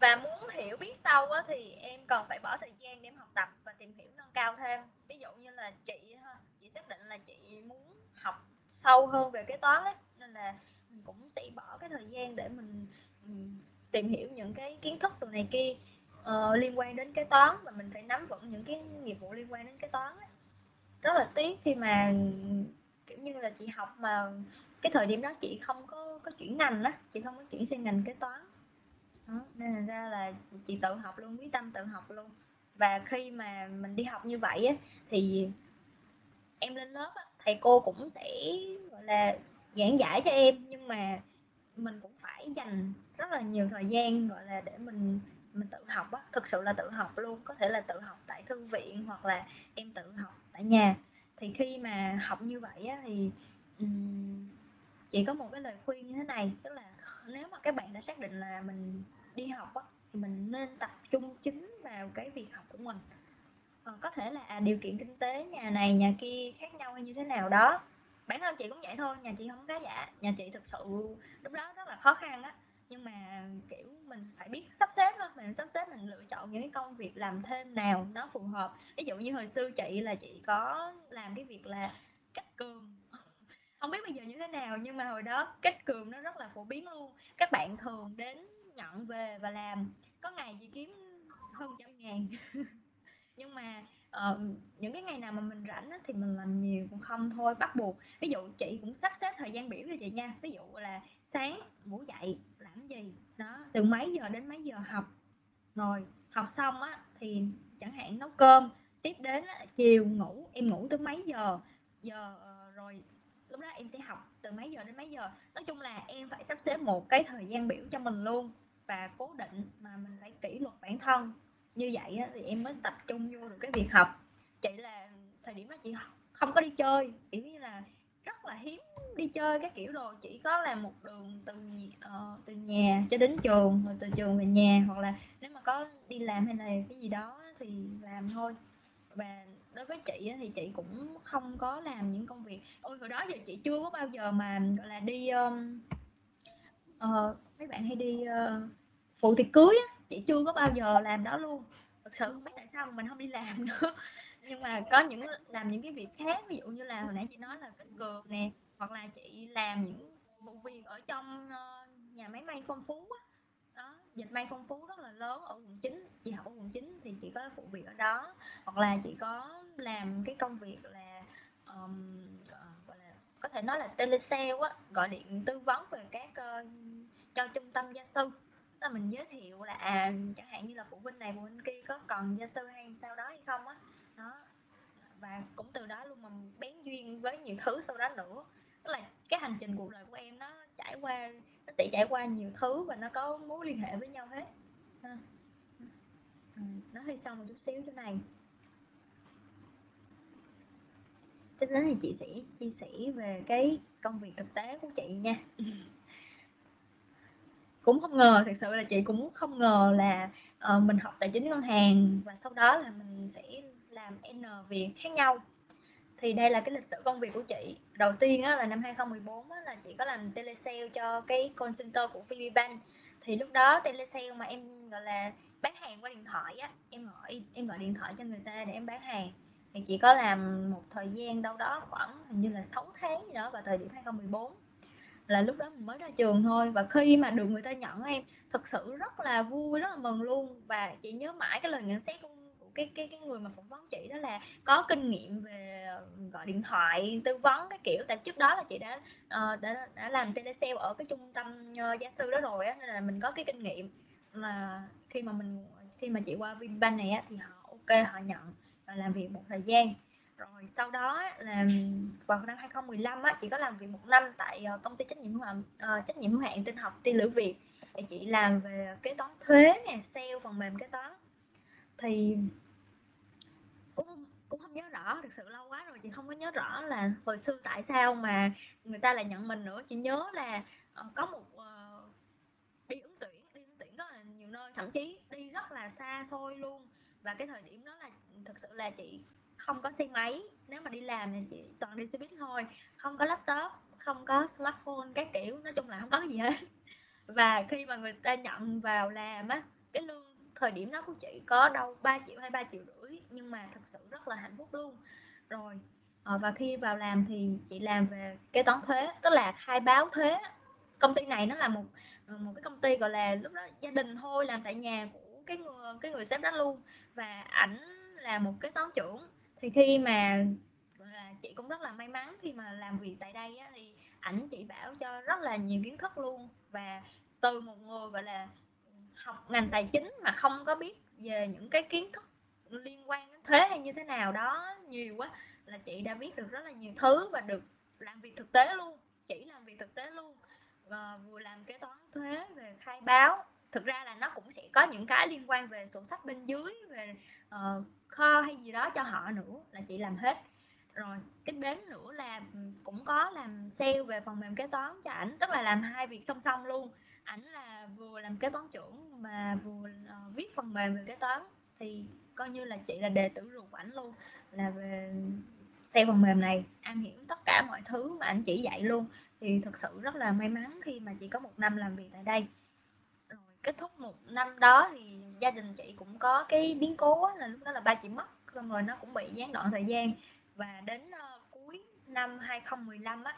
và muốn hiểu biết sâu á thì em cần phải bỏ thời gian để em học tập và tìm hiểu nâng cao thêm. Ví dụ như là chị ha chị xác định là chị muốn học sâu hơn về kế toán ấy. Nên là mình cũng sẽ bỏ cái thời gian để mình, tìm hiểu những cái kiến thức từ này kia uh, liên quan đến kế toán. Và mình phải nắm vững những cái nghiệp vụ liên quan đến kế toán ấy. rất là tiếc khi mà kiểu như là chị học mà cái thời điểm đó chị không có có chuyển ngành á chị không có chuyển sang ngành kế toán. Đó, nên là ra là chị tự học luôn quyết tâm tự học luôn. Và khi mà mình đi học như vậy á thì em lên lớp á, thầy cô cũng sẽ gọi là giảng giải cho em nhưng mà mình cũng phải dành rất là nhiều thời gian gọi là để mình mình tự học á. Thực sự là tự học luôn có thể là tự học tại thư viện hoặc là em tự học tại nhà. Thì khi mà học như vậy á thì um, chị có một cái lời khuyên như thế này tức là nếu mà các bạn đã xác định là mình đi học á thì mình nên tập trung chính vào cái việc học của mình. Ờ, có thể là à, điều kiện kinh tế nhà này nhà kia khác nhau hay như thế nào đó. Bản thân chị cũng vậy thôi nhà chị không có giả nhà chị thực sự lúc đó rất là khó khăn á. Nhưng mà kiểu mình phải biết sắp xếp thôi mình sắp xếp mình lựa chọn những cái công việc làm thêm nào nó phù hợp. Ví dụ như hồi xưa chị là chị có làm cái việc là cắt cườm. Không biết bây giờ như thế nào nhưng mà hồi đó cắt cườm nó rất là phổ biến luôn. Các bạn thường đến nhận về và làm. Có ngày chị kiếm hơn trăm ngàn. nhưng mà uh, những cái ngày nào mà mình rảnh á, thì mình làm nhiều cũng không thôi bắt buộc. Ví dụ chị cũng sắp xếp thời gian biểu cho chị nha. Ví dụ là sáng ngủ dậy làm gì? Đó từ mấy giờ đến mấy giờ học? Rồi học xong á thì chẳng hạn nấu cơm tiếp đến á, chiều ngủ em ngủ tới mấy giờ? Giờ uh, rồi lúc đó em sẽ học từ mấy giờ đến mấy giờ? Nói chung là em phải sắp xếp một cái thời gian biểu cho mình luôn và cố định mà mình phải kỷ luật bản thân như vậy á, thì em mới tập trung vô được cái việc học. Chị là thời điểm đó chị không có đi chơi kiểu như là rất là hiếm đi chơi cái kiểu đồ. Chỉ có là một đường từ uh, từ nhà cho đến trường rồi từ trường về nhà hoặc là nếu mà có đi làm hay là cái gì đó thì làm thôi. Và đối với chị thì chị cũng không có làm những công việc. Ôi hồi đó giờ chị chưa có bao giờ mà gọi là đi um, uh, mấy bạn hay đi uh, phụ tiệc cưới á chị chưa có bao giờ làm đó luôn. Thực sự không biết tại sao mà mình không đi làm nữa. Nhưng mà có những làm những cái việc khác ví dụ như là hồi nãy chị nói là kích cườm nè hoặc là chị làm những vụ việc ở trong ờ, nhà máy may phong phú á. Đó dịch may phong phú rất là lớn ở quận chín chị học ở quận chín thì chị có phụ việc ở đó. Hoặc là chị có làm cái công việc là um, gọi là có thể nói là telesale á gọi điện tư vấn về các uh, cho trung tâm gia sư là mình giới thiệu là à chẳng hạn như là phụ huynh này phụ huynh kia có còn gia sư hay sao đó hay không á. Đó. đó và cũng từ đó luôn mà bén duyên với nhiều thứ sau đó nữa. Tức là cái hành trình cuộc đời của em nó trải qua nó sẽ trải qua nhiều thứ và nó có mối liên hệ với nhau hết. Nó Ừ, hơi xong một chút xíu chỗ này. Tiếp đến thì chị sẽ chia sẻ về cái công việc thực tế của chị nha. cũng không ngờ thật sự là chị cũng không ngờ là uh, mình học tài chính ngân hàng và sau đó là mình sẽ làm n việc khác nhau. Thì đây là cái lịch sử công việc của chị. Đầu tiên á, là năm 2014 á, là chị có làm telesale cho cái call center của VPBank thì lúc đó telesale mà em gọi là bán hàng qua điện thoại á em gọi em gọi điện thoại cho người ta để em bán hàng. Thì chị có làm một thời gian đâu đó khoảng hình như là 6 tháng gì đó vào thời điểm 2014 là lúc đó mình mới ra trường thôi. Và khi mà được người ta nhận em thật sự rất là vui rất là mừng luôn. Và chị nhớ mãi cái lời nhận xét của cái cái cái người mà phỏng vấn chị đó là có kinh nghiệm về ờ, gọi điện thoại tư vấn cái kiểu. Tại trước đó là chị đã uh, đã đã làm telesale ở cái trung tâm uh, gia sư đó rồi á nên là mình có cái kinh nghiệm. Mà khi mà mình khi mà chị qua Vinbank này á thì họ ok họ nhận và làm việc một thời gian rồi sau đó là vào năm 2015 á chị có làm việc một năm tại ờ, công ty trách nhiệm hữu hạn uh, trách nhiệm hữu hạn tin học tiên lữ Việt. Thì chị làm về kế toán thuế nè sale phần mềm kế toán. Thì cũng cũng không nhớ rõ thực sự lâu quá rồi chị không có nhớ rõ là hồi xưa tại sao mà người ta lại nhận mình nữa. Chị nhớ là uh, có một uh, đi ứng tuyển đi ứng tuyển rất là nhiều nơi thậm chí đi rất là xa xôi luôn. Và cái thời điểm đó là thực sự là chị không có xe máy. Nếu mà đi làm thì chị toàn đi xe buýt thôi. Không có laptop, không có smartphone các kiểu. Nói chung là không có gì hết. Và khi mà người ta nhận vào làm á, cái lương thời điểm đó của chị có đâu 3 triệu hay 3 triệu rưỡi. Nhưng mà thật sự rất là hạnh phúc luôn. Rồi ờ, và khi vào làm thì chị làm về kế toán thuế. Tức là khai báo thuế. Công ty này nó là một ờ, một cái công ty gọi là lúc đó gia đình thôi, làm tại nhà của cái người cái người sếp đó luôn. Và ảnh là một cái toán trưởng thì khi mà chị cũng rất là may mắn khi mà làm việc tại đây á, thì ảnh chị bảo cho rất là nhiều kiến thức luôn. Và từ một người gọi là học ngành tài chính mà không có biết về những cái kiến thức liên quan đến thuế hay như thế nào đó nhiều quá là chị đã biết được rất là nhiều thứ và được làm việc thực tế luôn chỉ làm việc thực tế luôn. Và vừa làm kế toán thuế về khai báo. Thực ra là nó cũng sẽ có những cái liên quan về sổ sách bên dưới về uh, kho hay gì đó cho họ nữa là chị làm hết. Rồi cái đến nữa là cũng có làm sale về phần mềm kế toán cho ảnh tức là làm hai việc song song luôn. Ảnh là vừa làm kế toán trưởng mà vừa uh, viết phần mềm về kế toán thì coi như là chị là đề tử ruột của ảnh luôn là về sale phần mềm này. Am hiểu tất cả mọi thứ mà anh chỉ dạy luôn thì thật sự rất là may mắn khi mà chị có một năm làm việc tại đây kết thúc một năm đó thì gia đình chị cũng có cái biến cố là lúc đó là ba chị mất xong rồi nó cũng bị gián đoạn thời gian. Và đến uh, cuối năm 2015 á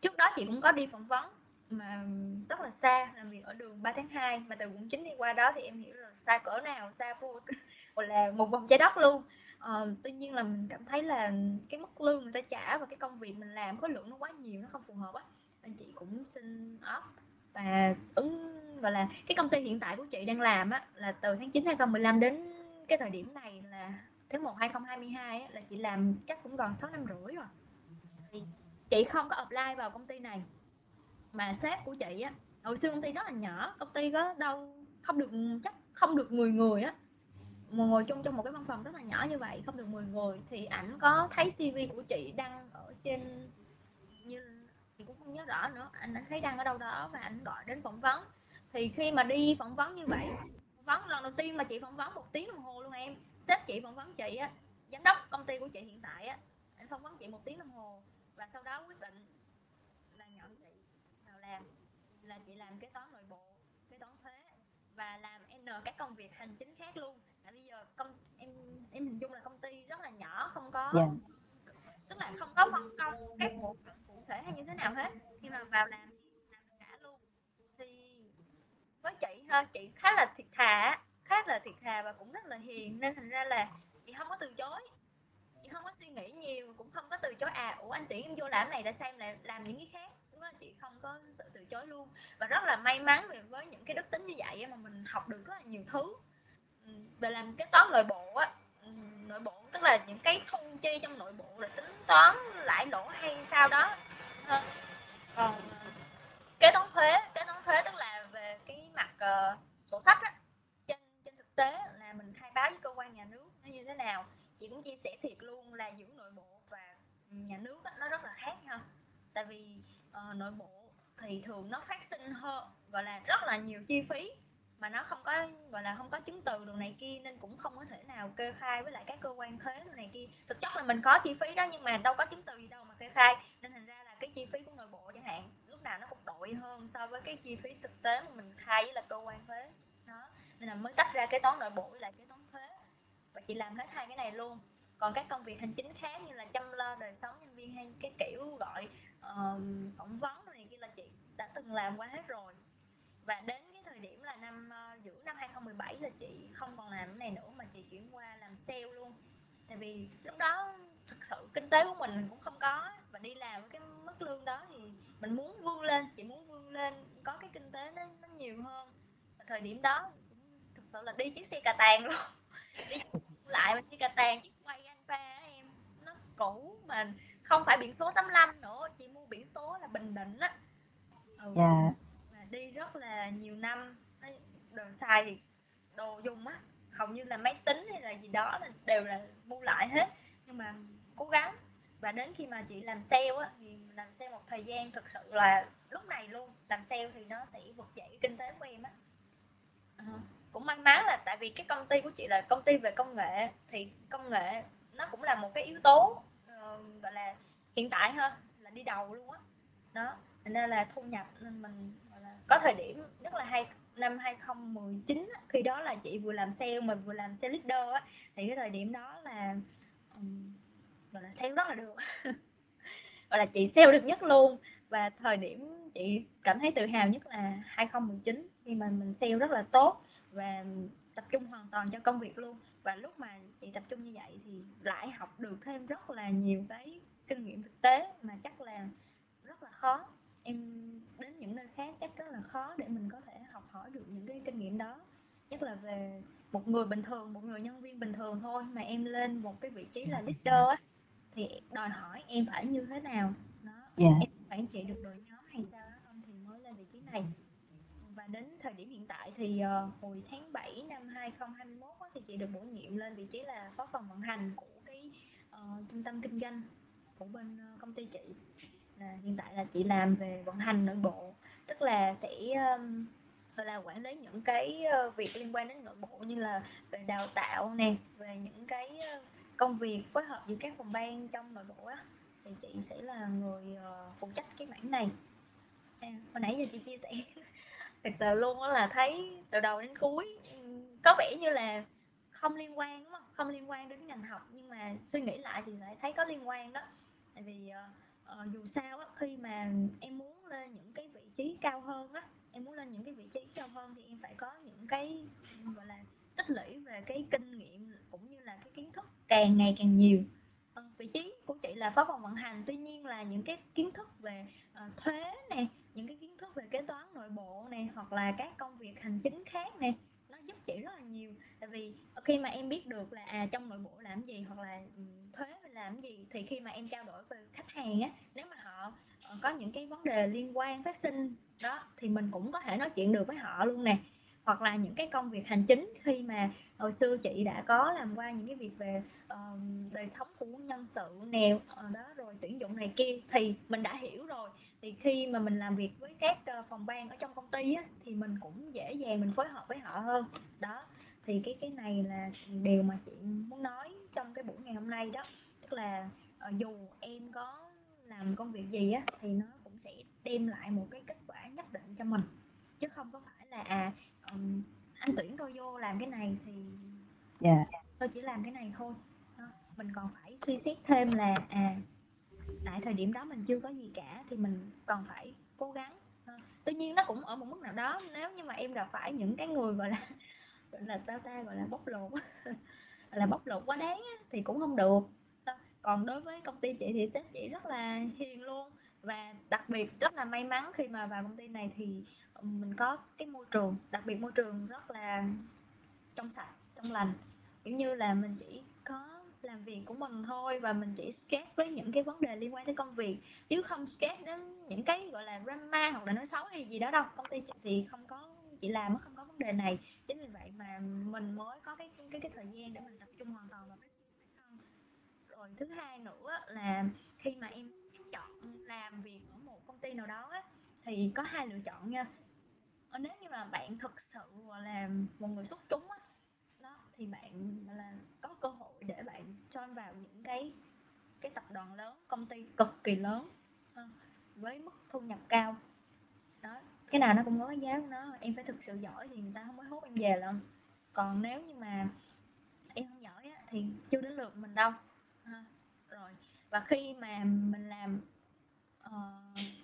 trước đó chị cũng có đi phỏng vấn mà rất là xa làm việc ở đường 3 tháng 2 mà từ quận 9 đi qua đó thì em hiểu là xa cỡ nào xa vô gọi là một vòng trái đất luôn. Ờ, tuy nhiên là mình cảm thấy là cái mức lương người ta trả và cái công việc mình làm khối lượng nó quá nhiều nó không phù hợp á. Anh chị cũng xin off và ứng gọi là cái công ty hiện tại của chị đang làm á là từ tháng 9 2015 đến cái thời điểm này là tháng 1 2022 á, là chị làm chắc cũng còn 6 năm rưỡi rồi. Thì chị không có apply vào công ty này. Mà sếp của chị á hồi xưa công ty rất là nhỏ công ty có đâu không được chắc không được 10 người á. Mà ngồi chung trong một cái văn phòng rất là nhỏ như vậy không được 10 người thì ảnh có thấy CV của chị đăng ở trên như cũng không nhớ rõ nữa anh ảnh thấy đăng ở đâu đó và ảnh gọi đến phỏng vấn thì khi mà đi phỏng vấn như vậy phỏng vấn lần đầu tiên mà chị phỏng vấn một tiếng đồng hồ luôn em sếp chị phỏng vấn chị á giám đốc công ty của chị hiện tại á anh phỏng vấn chị một tiếng đồng hồ và sau đó quyết định là nhận chị vào làm là chị làm kế toán nội bộ kế toán thuế và làm n các công việc hành chính khác luôn tại bây giờ công em em hình dung là công ty rất là nhỏ không có yeah. Dạ. tức là không có phân công các bộ thể hay như thế nào hết. Khi mà vào làm thì làm cả luôn. Thì với chị ha chị khá là thiệt thà khá là thiệt thà và cũng rất là hiền. Nên thành ra là chị không có từ chối. Chị không có suy nghĩ nhiều, cũng không có từ chối à ủa, anh tuyển em vô làm này tại sao em lại làm những cái khác? Lúc đó chị không có sự từ chối luôn. Và rất là may mắn về với những cái đức tính như vậy mà mình học được rất là nhiều thứ. Về làm cái toán nội bộ á nội bộ, tức là những cái thu chi trong nội bộ là tính toán lãi lỗ hay sao đó còn ờ, kế toán thuế kế toán thuế tức là về cái mặt uh, sổ sách á trên trên thực tế là mình khai báo với cơ quan nhà nước nó như thế nào. Chị cũng chia sẻ thiệt luôn là giữa nội bộ và nhà nước đó, nó rất là khác nhau. Tại vì uh, nội bộ thì thường nó phát sinh hơn gọi là rất là nhiều chi phí mà nó không có gọi là không có chứng từ đồ này kia nên cũng không có thể nào kê khai với lại các cơ quan thuế đồ này kia. Thực chất là mình có chi phí đó nhưng mà đâu có chứng từ gì đâu mà kê khai nên thành ra là cái chi phí của nội bộ chẳng hạn lúc nào nó cũng đội hơn so với cái chi phí thực tế mà mình khai với là cơ quan thuế. Đó nên là mới tách ra cái toán nội bộ với lại cái toán thuế. Và chị làm hết hai cái này luôn. Còn các công việc hành chính khác như là chăm lo đời sống nhân viên hay cái kiểu gọi uh, phỏng vấn này kia là chị đã từng làm qua hết rồi. Và đến cái thời điểm là năm uh, giữa năm 2017 là chị không còn làm cái này nữa mà chị chuyển qua làm sale luôn tại vì lúc đó thực sự kinh tế của mình cũng không có và đi làm cái mức lương đó thì mình muốn vươn lên chị muốn vươn lên có cái kinh tế nó, nó nhiều hơn và thời điểm đó thực sự là đi chiếc xe cà tàng luôn đi lại mà chiếc cà tàng chiếc quay anh pha em nó cũ mà không phải biển số 85 nữa chị mua biển số là bình định á ừ. yeah. và đi rất là nhiều năm đồ xài thì đồ dùng á hầu như là máy tính hay là gì đó là đều là mua lại hết. Nhưng mà cố gắng. Và đến khi mà chị làm sale á thì làm sale một thời gian thực sự là lúc này luôn. Làm sale thì nó sẽ vực dậy kinh tế của em á. Uh, cũng may mắn là tại vì cái công ty của chị là công ty về công nghệ thì công nghệ nó cũng là một cái yếu tố uh, gọi là hiện tại hơn là đi đầu luôn á. Đó. đó nên là thu nhập nên mình gọi là có thời điểm rất là hay năm 2019 khi đó là chị vừa làm sale mà vừa làm sale leader á. Thì cái thời điểm đó là um, gọi là sale rất là được. Gọi là chị sale được nhất luôn. Và thời điểm chị cảm thấy tự hào nhất là 2019 khi mà mình sale rất là tốt và tập trung hoàn toàn cho công việc luôn. Và lúc mà chị tập trung như vậy thì lại học được thêm rất là nhiều cái kinh nghiệm thực tế mà chắc là rất là khó em đến những nơi khác chắc rất là khó để mình có thể học hỏi được những cái kinh nghiệm đó nhất là về một người bình thường một người nhân viên bình thường thôi mà em lên một cái vị trí là leader á thì đòi hỏi em phải như thế nào đó yeah. Dạ. em phải trị được đội nhóm hay sao đó không thì mới lên vị trí này và đến thời điểm hiện tại thì uh, hồi tháng 7 năm 2021 á, thì chị được bổ nhiệm lên vị trí là phó phòng vận hành của cái uh, trung tâm kinh doanh của bên uh, công ty chị là hiện tại là chị làm về vận hành nội bộ. Tức là sẽ um, là quản lý những cái uh, việc liên quan đến nội bộ như là về đào tạo nè về những cái uh, công việc phối hợp giữa các phòng ban trong nội bộ á thì chị sẽ là người uh, phụ trách cái mảng này. À, hồi nãy giờ chị chia sẻ thật sự luôn đó là thấy từ đầu đến cuối có vẻ như là không liên quan đúng không? Không liên quan đến ngành học nhưng mà suy nghĩ lại thì lại thấy có liên quan đó. Tại vì uh, Ờ, dù sao á, khi mà em muốn lên những cái vị trí cao hơn á em muốn lên những cái vị trí cao hơn thì em phải có những cái gọi là tích lũy về cái kinh nghiệm cũng như là cái kiến thức càng ngày càng nhiều. Ừ, vị trí của chị là phó phòng vận hành tuy nhiên là những cái kiến thức về uh, thuế này những cái kiến thức về kế toán nội bộ này hoặc là các công việc hành chính khác này giúp chị rất là nhiều. Tại vì khi mà em biết được là à trong nội bộ làm gì hoặc là ừ, thuế làm gì thì khi mà em trao đổi với khách hàng á nếu mà họ ờ, có những cái vấn đề liên quan phát sinh đó thì mình cũng có thể nói chuyện được với họ luôn nè. Hoặc là những cái công việc hành chính khi mà hồi xưa chị đã có làm qua những cái việc về uh, đời sống của nhân sự nè uh, đó rồi tuyển dụng này kia thì mình đã hiểu rồi thì khi mà mình làm việc với các uh, phòng ban ở trong công ty á, thì mình cũng dễ dàng mình phối hợp với họ hơn đó thì cái cái này là điều mà chị muốn nói trong cái buổi ngày hôm nay đó tức là uh, dù em có làm công việc gì á thì nó cũng sẽ đem lại một cái kết quả nhất định cho mình chứ không có phải là à um, anh tuyển tôi vô làm cái này thì yeah. Dạ. tôi chỉ làm cái này thôi mình còn phải suy xét thêm là à tại thời điểm đó mình chưa có gì cả thì mình còn phải cố gắng. Ờ, tuy nhiên nó cũng ở một mức nào đó, nếu như mà em gặp phải những cái người gọi là gọi là tao ta, gọi là bóc lột là bóc lột quá đáng thì cũng không được. Ờ, còn đối với công ty chị thì sếp chị rất là hiền luôn và đặc biệt rất là may mắn khi mà vào công ty này thì mình có cái môi trường, đặc biệt môi trường rất là trong sạch, trong lành. Kiểu như là mình chỉ làm việc của mình thôi và mình chỉ stress với những cái vấn đề liên quan tới công việc chứ không stress đến những cái gọi là drama hoặc là nói xấu hay gì đó đâu. Công ty chị thì không có chị làm không có vấn đề này. Chính vì vậy mà mình mới có cái cái cái thời gian để mình tập trung hoàn toàn vào cái bản thân rồi thứ hai nữa là khi mà em chọn làm việc ở một công ty nào đó á, thì có hai lựa chọn nha. Ờ, nếu như là bạn thực sự là một người xuất chúng á thì bạn là có cơ hội để bạn join vào những cái cái tập đoàn lớn công ty cực kỳ lớn ờ, với mức thu nhập cao. Đó cái nào nó cũng có cái giá của nó em phải thực sự giỏi thì người ta không mới hút em về lắm còn nếu như mà em không giỏi á, thì chưa đến lượt mình đâu. Ờ, rồi và khi mà mình làm uh,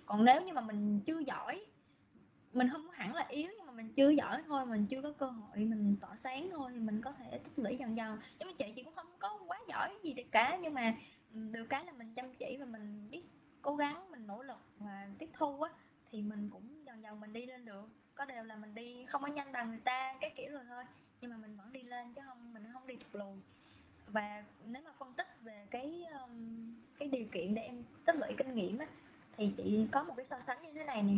còn nếu như mà mình chưa giỏi mình không hẳn là yếu nhưng mà mình chưa giỏi thôi mình chưa có cơ hội mình tỏa sáng thôi thì mình có thể tích lũy dần dần. Giống như chị chị cũng không có quá giỏi gì được cả nhưng mà được cái là mình chăm chỉ và mình biết cố gắng mình nỗ lực và tiếp thu á thì mình cũng dần dần mình đi lên được. Có điều là mình đi không có nhanh bằng người ta cái kiểu rồi thôi nhưng mà mình vẫn đi lên chứ không mình không đi thụt lùi. Và nếu mà phân tích về cái um, cái điều kiện để em tích lũy kinh nghiệm á thì chị có một cái so sánh như thế này nè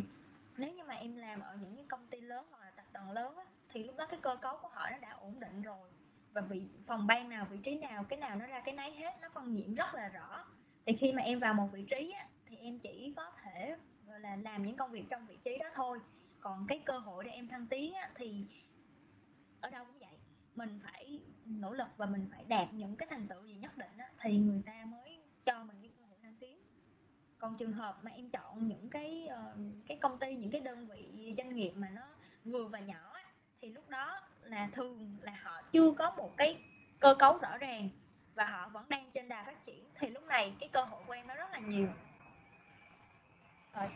nếu như mà em làm ở những cái công ty lớn hoặc là tập đoàn lớn á, thì lúc đó cái cơ cấu của họ nó đã ổn định rồi. Và vị phòng ban nào vị trí nào cái nào nó ra cái nấy hết nó phân nhiệm rất là rõ. Thì khi mà em vào một vị trí á, thì em chỉ có thể gọi là làm những công việc trong vị trí đó thôi. Còn cái cơ hội để em thăng tiến á, thì ở đâu cũng vậy. Mình phải nỗ lực và mình phải đạt những cái thành tựu gì nhất định á, thì người ta mới cho mình cái cơ hội thăng tiến còn trường hợp mà em chọn những cái uh, cái công ty những cái đơn vị doanh nghiệp mà nó vừa và nhỏ thì lúc đó là thường là họ chưa có một cái cơ cấu rõ ràng và họ vẫn đang trên đà phát triển thì lúc này cái cơ hội của em nó rất là nhiều. Rồi.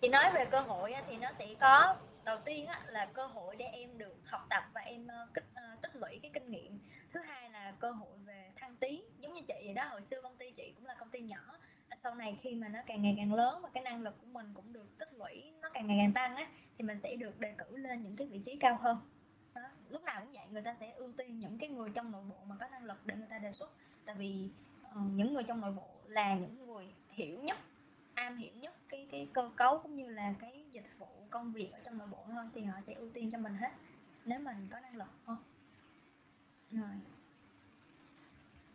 Chị nói về cơ hội thì nó sẽ có đầu tiên á là cơ hội để em được học tập và em kích, tích, ờ, tích lũy cái kinh nghiệm thứ hai là cơ hội về thăng tiến giống như chị vậy đó hồi xưa công ty chị cũng là công ty nhỏ sau này khi mà nó càng ngày càng lớn và cái năng lực của mình cũng được tích lũy nó càng ngày càng tăng á thì mình sẽ được đề cử lên những cái vị trí cao hơn đó. lúc nào cũng vậy người ta sẽ ưu tiên những cái người trong nội bộ mà có năng lực để người ta đề xuất tại vì uh, những người trong nội bộ là những người hiểu nhất am hiểu nhất cái cái cơ cấu cũng như là cái dịch vụ công việc ở trong nội bộ hơn thì họ sẽ ưu tiên cho mình hết nếu mình có năng lực hơn. Rồi.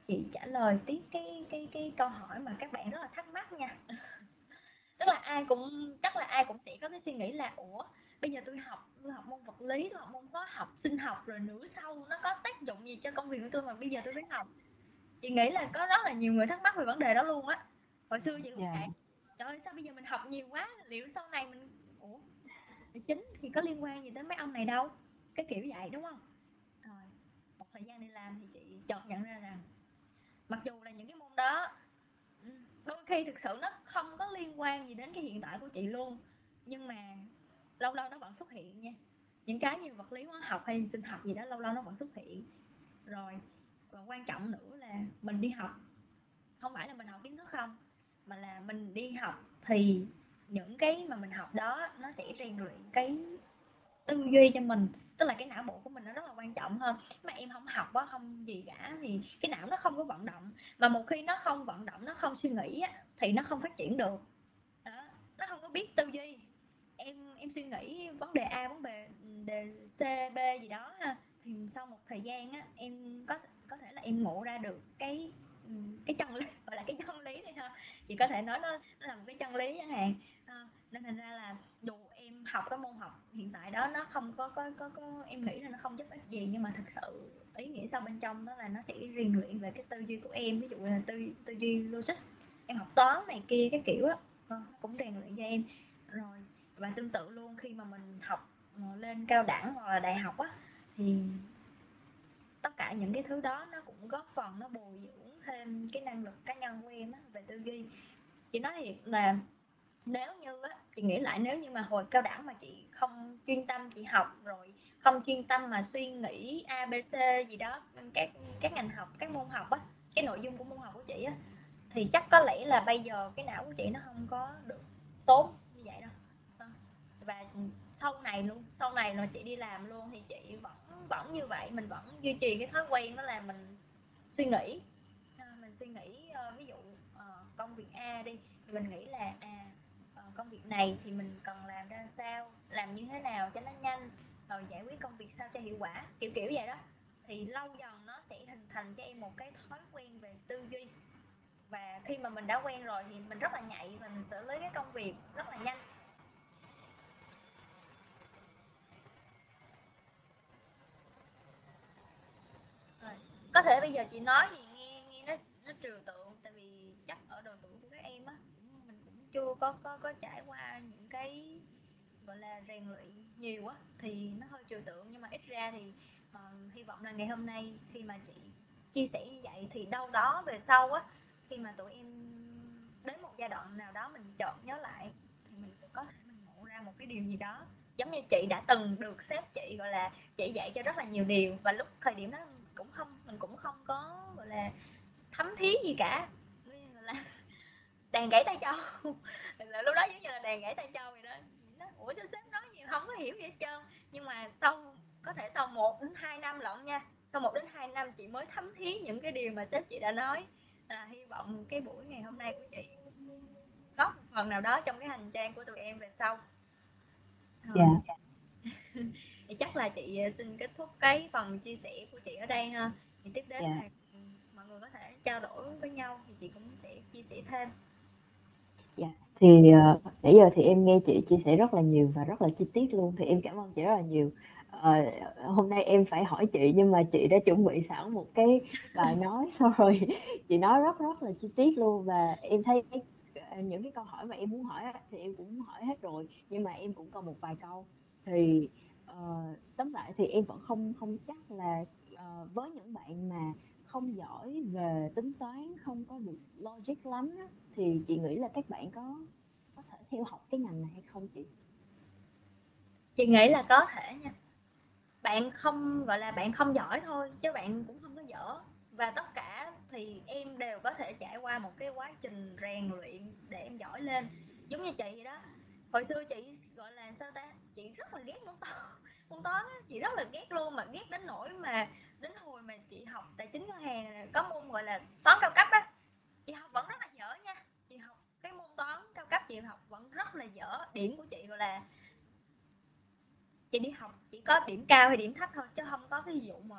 Chị trả lời tiếp cái cái cái câu hỏi mà các bạn rất là thắc mắc nha. Tức là ai cũng chắc là ai cũng sẽ có cái suy nghĩ là ủa bây giờ tôi học tôi học môn vật lý tôi học môn hóa học sinh học rồi nửa sau nó có tác dụng gì cho công việc của tôi mà bây giờ tôi phải học? Chị nghĩ là có rất là nhiều người thắc mắc về vấn đề đó luôn á. Hồi xưa chị cũng yeah. Trời ơi sao bây giờ mình học nhiều quá? Liệu sau này mình ủa? Chính thì có liên quan gì đến mấy ông này đâu. Cái kiểu vậy, đúng không? Rồi, một thời gian đi làm thì chị chợt nhận ra rằng mặc dù là những cái môn đó ừ, đôi khi thực sự nó không có liên quan gì đến cái hiện tại của chị luôn, nhưng mà lâu lâu nó vẫn xuất hiện nha. Những cái như vật lý hóa học hay sinh học gì đó, lâu lâu nó vẫn xuất hiện. Rồi, và quan trọng nữa là mình đi học. Không phải là mình học kiến thức không mà là mình đi học thì những cái mà mình học đó nó sẽ rèn luyện cái tư duy cho mình tức là cái não bộ của mình nó rất là quan trọng hơn. Mà em không học á không gì cả thì cái não nó không có vận động. Mà một khi nó không vận động nó không suy nghĩ á, thì nó không phát triển được. Đó. nó không có biết tư duy. Em em suy nghĩ vấn đề a vấn đề ừ, đề c b gì đó ha thì sau một thời gian á em có có thể là em ngộ ra được cái ừ, cái chân lý gọi là cái chân lý này ha chị có thể nói nó, nó là một cái chân lý chẳng hạn à, ờ, nên thành ra là dù em học cái môn học hiện tại đó nó không có có có, có em nghĩ là nó không giúp ích gì nhưng mà thực sự ý nghĩa sau bên trong đó là nó sẽ rèn luyện về cái tư duy của em ví dụ là tư tư duy logic em học toán này kia cái kiểu đó ờ, cũng rèn luyện cho em. Rồi và tương tự luôn khi mà mình học ờ, lên cao đẳng hoặc là đại học á thì tất cả những cái thứ đó nó cũng góp phần nó bồi dưỡng thêm cái năng lực cá nhân của em á, về tư duy. Chị nói thiệt là nếu như á chị nghĩ lại nếu như mà hồi cao đẳng mà chị không chuyên tâm chị học rồi không chuyên tâm mà suy nghĩ abc gì đó các các ngành học các môn học á cái nội dung của môn học của chị á thì chắc có lẽ là bây giờ cái não của chị nó không có được tốt như vậy đâu. Và sau này luôn sau này là chị đi làm luôn thì chị vẫn vẫn như vậy mình vẫn duy trì cái thói quen đó là mình suy nghĩ suy nghĩ uh, ví dụ uh, công việc A đi thì mình nghĩ là à uh, công việc này thì mình cần làm ra sao làm như thế nào cho nó nhanh rồi giải quyết công việc sao cho hiệu quả kiểu kiểu vậy đó. Thì lâu dần nó sẽ hình thành cho em một cái thói quen về tư duy. Và khi mà mình đã quen rồi thì mình rất là nhạy và mình xử lý cái công việc rất là nhanh. Có thể bây giờ chị nói thì nghe nghe nó nó trừu tượng tại vì chắc ở độ tuổi của các em á mình cũng chưa có có có trải qua những cái gọi là rèn luyện nhiều quá thì nó hơi trừu tượng. Nhưng mà ít ra thì uh, hy vọng là ngày hôm nay khi mà chị chia sẻ như vậy thì đâu đó về sau á khi mà tụi em đến một giai đoạn nào đó mình chọn nhớ lại thì mình cũng có thể mình ngộ ra một cái điều gì đó. Giống như chị đã từng được sếp chị gọi là chị dạy cho rất là nhiều điều và lúc thời điểm đó cũng không mình cũng không có gọi là thấm thí gì cả. Là đàn gãy tay châu là lúc đó giống như là đàn gãy tay châu vậy đó. Nó ủa sao sếp nói gì không có hiểu gì hết trơn. Nhưng mà sau có thể sau một đến hai năm lận nha. Sau một đến hai năm chị mới thấm thí những cái điều mà sếp chị đã nói. Là hy vọng cái buổi ngày hôm nay của chị góp một phần nào đó trong cái hành trang của tụi em về sau. Dạ. Yeah. chắc là chị ờ, xin kết thúc cái phần chia sẻ của chị ở đây ha. Thì tiếp đến yeah. Dạ. là mọi người có thể trao đổi với nhau thì chị cũng sẽ chia sẻ thêm. Dạ thì uh, nãy giờ thì em nghe chị chia sẻ rất là nhiều và rất là chi tiết luôn thì em cảm ơn chị rất là nhiều. Uh, hôm nay em phải hỏi chị nhưng mà chị đã chuẩn bị sẵn một cái bài nói xong rồi. Chị nói rất rất là chi tiết luôn và em thấy ờ, những cái câu hỏi mà em muốn hỏi thì em cũng hỏi hết rồi nhưng mà em cũng còn một vài câu. Thì uh, tóm lại thì em vẫn không không chắc là, uh, với những bạn mà không giỏi về tính toán, không có được logic lắm á, thì chị nghĩ là các bạn có có thể theo học cái ngành này hay không chị? Chị nghĩ là có thể nha. Bạn không gọi là bạn không giỏi thôi chứ bạn cũng không có dở. Và tất cả thì em đều có thể trải qua một cái quá trình rèn luyện để em giỏi lên. Giống như chị vậy đó. Hồi xưa chị gọi là sao ta chị rất là ghét môn toán môn toán á, chị rất là ghét luôn mà ghét đến nỗi mà đến hồi mà chị học tài chính ngân hàng có môn gọi là toán cao cấp á. Chị học vẫn rất là dở nha chị học cái môn toán cao cấp chị học vẫn rất là dở điểm của chị gọi là chị đi học chỉ có điểm cao hay điểm thấp thôi chứ không có cái vụ mà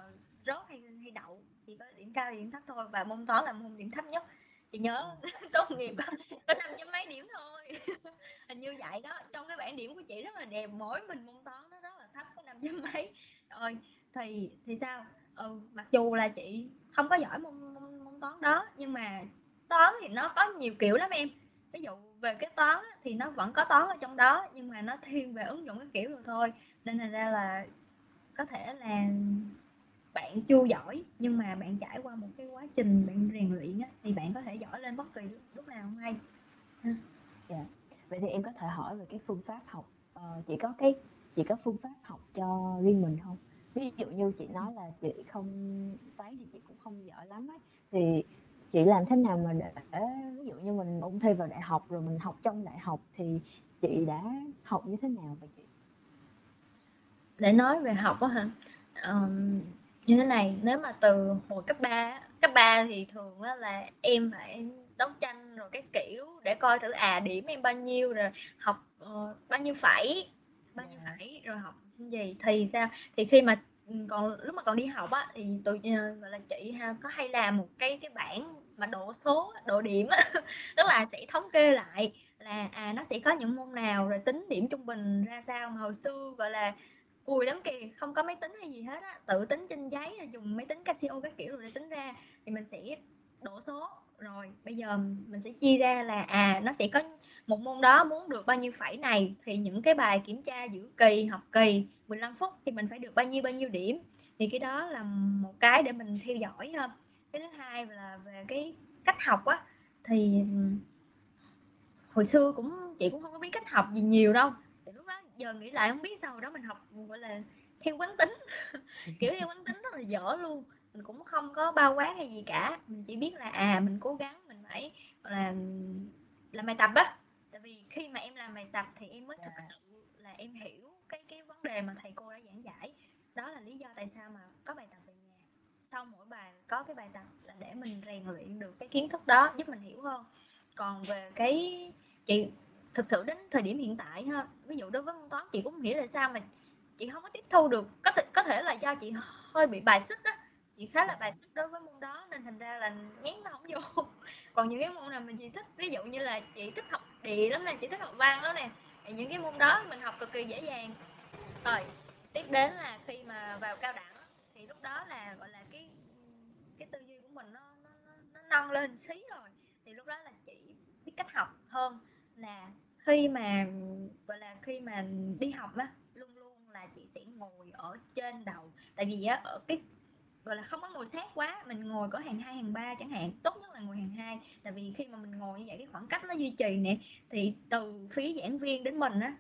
rớt hay hay đậu chỉ có điểm cao hay điểm thấp thôi và môn toán là môn điểm thấp nhất chị nhớ tốt nghiệp có có năm trăm mấy điểm thôi. Hình như vậy đó trong cái bảng điểm của chị rất là đẹp mỗi mình môn toán nó rất là thấp có năm trăm mấy. Rồi thì thì sao? Ừ, mặc dù là chị không có giỏi môn, môn môn toán đó nhưng mà toán thì nó có nhiều kiểu lắm em. Ví dụ về cái toán thì nó vẫn có toán ở trong đó nhưng mà nó thiên về ứng dụng cái kiểu rồi thôi. Nên thành ra là có thể là bạn chưa giỏi nhưng mà bạn trải qua một cái quá trình bạn rèn luyện á, thì bạn có thể giỏi lên bất kỳ lúc nào không hay yeah. Dạ. vậy thì em có thể hỏi về cái phương pháp học ờ, chị có cái chị có phương pháp học cho riêng mình không? Ví dụ như chị nói là chị không toán thì chị cũng không giỏi lắm ấy thì chị làm thế nào mà để ví dụ như mình ôn thi vào đại học rồi mình học trong đại học thì chị đã học như thế nào vậy chị? Để nói về học á hả? Um, như thế này nếu mà từ hồi cấp 3 cấp 3 thì thường á là em phải đấu tranh rồi cái kiểu để coi thử à điểm em bao nhiêu rồi học uh, bao nhiêu phải bao nhiêu dạ. phải rồi học xin gì thì sao thì khi mà còn lúc mà còn đi học á thì tụi uh, gọi là chị ha có hay làm một cái cái bảng mà độ số độ điểm á tức là sẽ thống kê lại là à nó sẽ có những môn nào rồi tính điểm trung bình ra sao mà hồi xưa gọi là cùi lắm kìa, không có máy tính hay gì hết á. Tự tính trên giấy là dùng máy tính Casio các kiểu rồi để tính ra. Thì mình sẽ đổ số. Rồi, bây giờ mình sẽ chia ra là à nó sẽ có một môn đó muốn được bao nhiêu phẩy này. Thì những cái bài kiểm tra giữa kỳ, học kỳ 15 phút thì mình phải được bao nhiêu bao nhiêu điểm. Thì cái đó là một cái để mình theo dõi hơn cái thứ hai là về cái cách học á, thì hồi xưa cũng, chị cũng không có biết cách học gì nhiều đâu giờ nghĩ lại không biết sao đó mình học gọi là theo quán tính. Kiểu theo quán tính rất là dở luôn. Mình cũng không có bao quát hay gì cả. Mình chỉ biết là à mình cố gắng mình phải gọi là làm bài tập á. Tại vì khi mà em làm bài tập thì em mới thực dạ. sự là em hiểu cái cái vấn đề mà thầy cô đã giảng giải. Đó là lý do tại sao mà có bài tập về nhà. Sau mỗi bài có cái bài tập là để mình rèn luyện được cái kiến thức đó giúp mình hiểu hơn. Còn về cái chị thực sự đến thời điểm hiện tại ha. Ví dụ đối với môn toán chị cũng không hiểu là sao mà chị không có tiếp thu được. Có thể có thể là do chị hơi bị bài xích á. Chị khá là bài xích đối với môn đó nên thành ra là nhén nó không vô. Còn những cái môn nào mình chị thích ví dụ như là chị thích học địa lắm nè chị thích học văn đó nè những cái môn đó mình học cực kỳ dễ dàng. Rồi tiếp đến là khi mà vào cao đẳng thì lúc đó là gọi là cái cái tư duy của mình nó nó nó, nó nâng lên xí rồi thì lúc đó là chị biết cách học hơn là khi mà gọi là khi mà đi học á luôn luôn là chị sẽ ngồi ở trên đầu. Tại vì á ở cái gọi là không có ngồi sát quá mình ngồi có hàng hai hàng ba chẳng hạn tốt nhất là ngồi hàng hai. Tại vì khi mà mình ngồi như vậy cái khoảng cách nó duy trì nè thì từ phía giảng viên đến mình á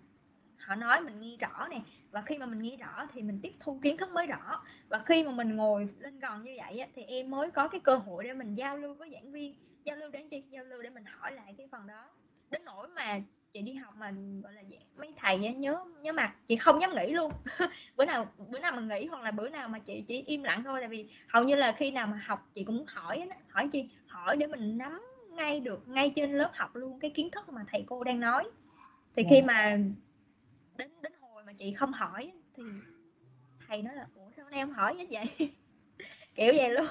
họ nói mình nghe rõ nè. Và khi mà mình nghe rõ thì mình tiếp thu kiến thức mới rõ. Và khi mà mình ngồi lên gần như vậy á, thì em mới có cái cơ hội để mình giao lưu với giảng viên. Giao lưu để chi? Giao lưu để mình hỏi lại cái phần đó. Đến nỗi mà chị đi học mà gọi là mấy thầy nhớ nhớ mặt chị không dám nghĩ luôn. Bữa nào bữa nào mà nghĩ hoặc là bữa nào mà chị chỉ im lặng thôi tại vì hầu như là khi nào mà học chị cũng hỏi hỏi chi hỏi để mình nắm ngay được ngay trên lớp học luôn cái kiến thức mà thầy cô đang nói. Thì khi dạ. mà đến đến hồi mà chị không hỏi thì thầy nói là ủa sao nay không hỏi như vậy? Kiểu vậy luôn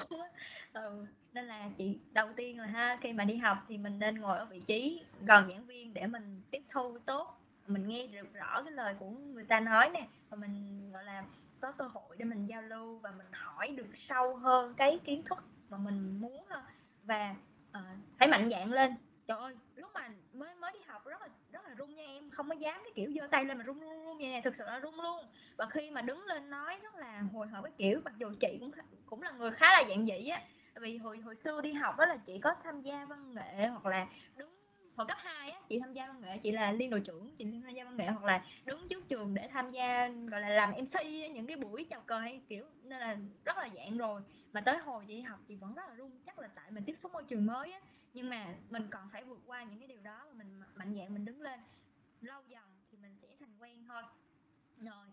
ừ nên là chị đầu tiên là ha khi mà đi học thì mình nên ngồi ở vị trí gần giảng viên để mình tiếp thu tốt. Mình nghe được rõ cái lời của người ta nói nè và mình gọi là có cơ hội để mình giao lưu và mình hỏi được sâu hơn cái kiến thức mà mình muốn hơn và uh, phải mạnh dạn lên. Trời ơi lúc mà mới mới đi học rất là rất là run nha em không có dám cái kiểu giơ tay lên mà run run run vậy nè thực sự là run luôn. Và khi mà đứng lên nói rất là hồi hộp cái kiểu mặc dù chị cũng cũng là người khá là dạng dĩ á vì hồi hồi xưa đi học đó là chị có tham gia văn nghệ hoặc là đứng, hồi cấp 2 á, chị tham gia văn nghệ, chị là liên đội trưởng, chị tham gia văn nghệ hoặc là đứng trước trường để tham gia, gọi là làm mc những cái buổi chào cờ hay kiểu, nên là rất là dạng rồi. Mà tới hồi chị học chị vẫn rất là run, chắc là tại mình tiếp xúc môi trường mới á. Nhưng mà mình còn phải vượt qua những cái điều đó và mình mạnh dạn mình đứng lên. Lâu dần thì mình sẽ thành quen thôi. Rồi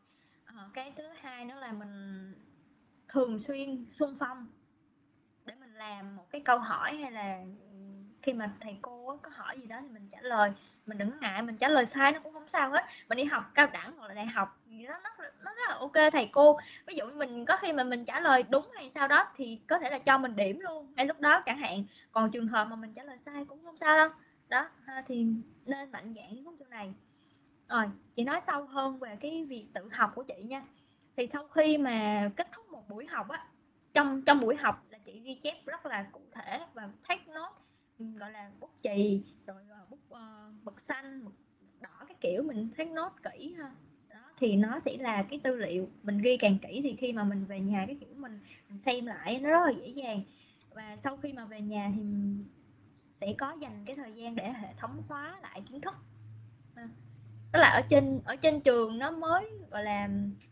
ờ, cái thứ hai nữa là mình thường xuyên xung phong làm một cái câu hỏi hay là khi mà thầy cô có hỏi gì đó thì mình trả lời. Mình đừng ngại, mình trả lời sai nó cũng không sao hết. Mình đi học cao đẳng hoặc là đại học gì đó, nó nó rất là ok thầy cô. Ví dụ mình có khi mà mình trả lời đúng hay sao đó thì có thể là cho mình điểm luôn ngay lúc đó chẳng hạn. Còn trường hợp mà mình trả lời sai cũng không sao đâu. Đó thì nên mạnh dạn cái chỗ này. Rồi, chị nói sâu hơn về cái việc tự học của chị nha. Thì sau khi mà kết thúc một buổi học á, trong trong buổi học chị ghi chép rất là cụ thể và take note ừ, gọi là bút chì rồi ờ, bút uh, mực xanh mực đỏ cái kiểu mình take note kỹ ha. Đó thì nó sẽ là cái tư liệu mình ghi càng kỹ thì khi mà mình về nhà cái kiểu mình, mình xem lại nó rất là dễ dàng. Và sau khi mà về nhà thì sẽ có dành cái thời gian để hệ thống hóa lại kiến thức. À, tức là ở trên ở trên trường nó mới gọi là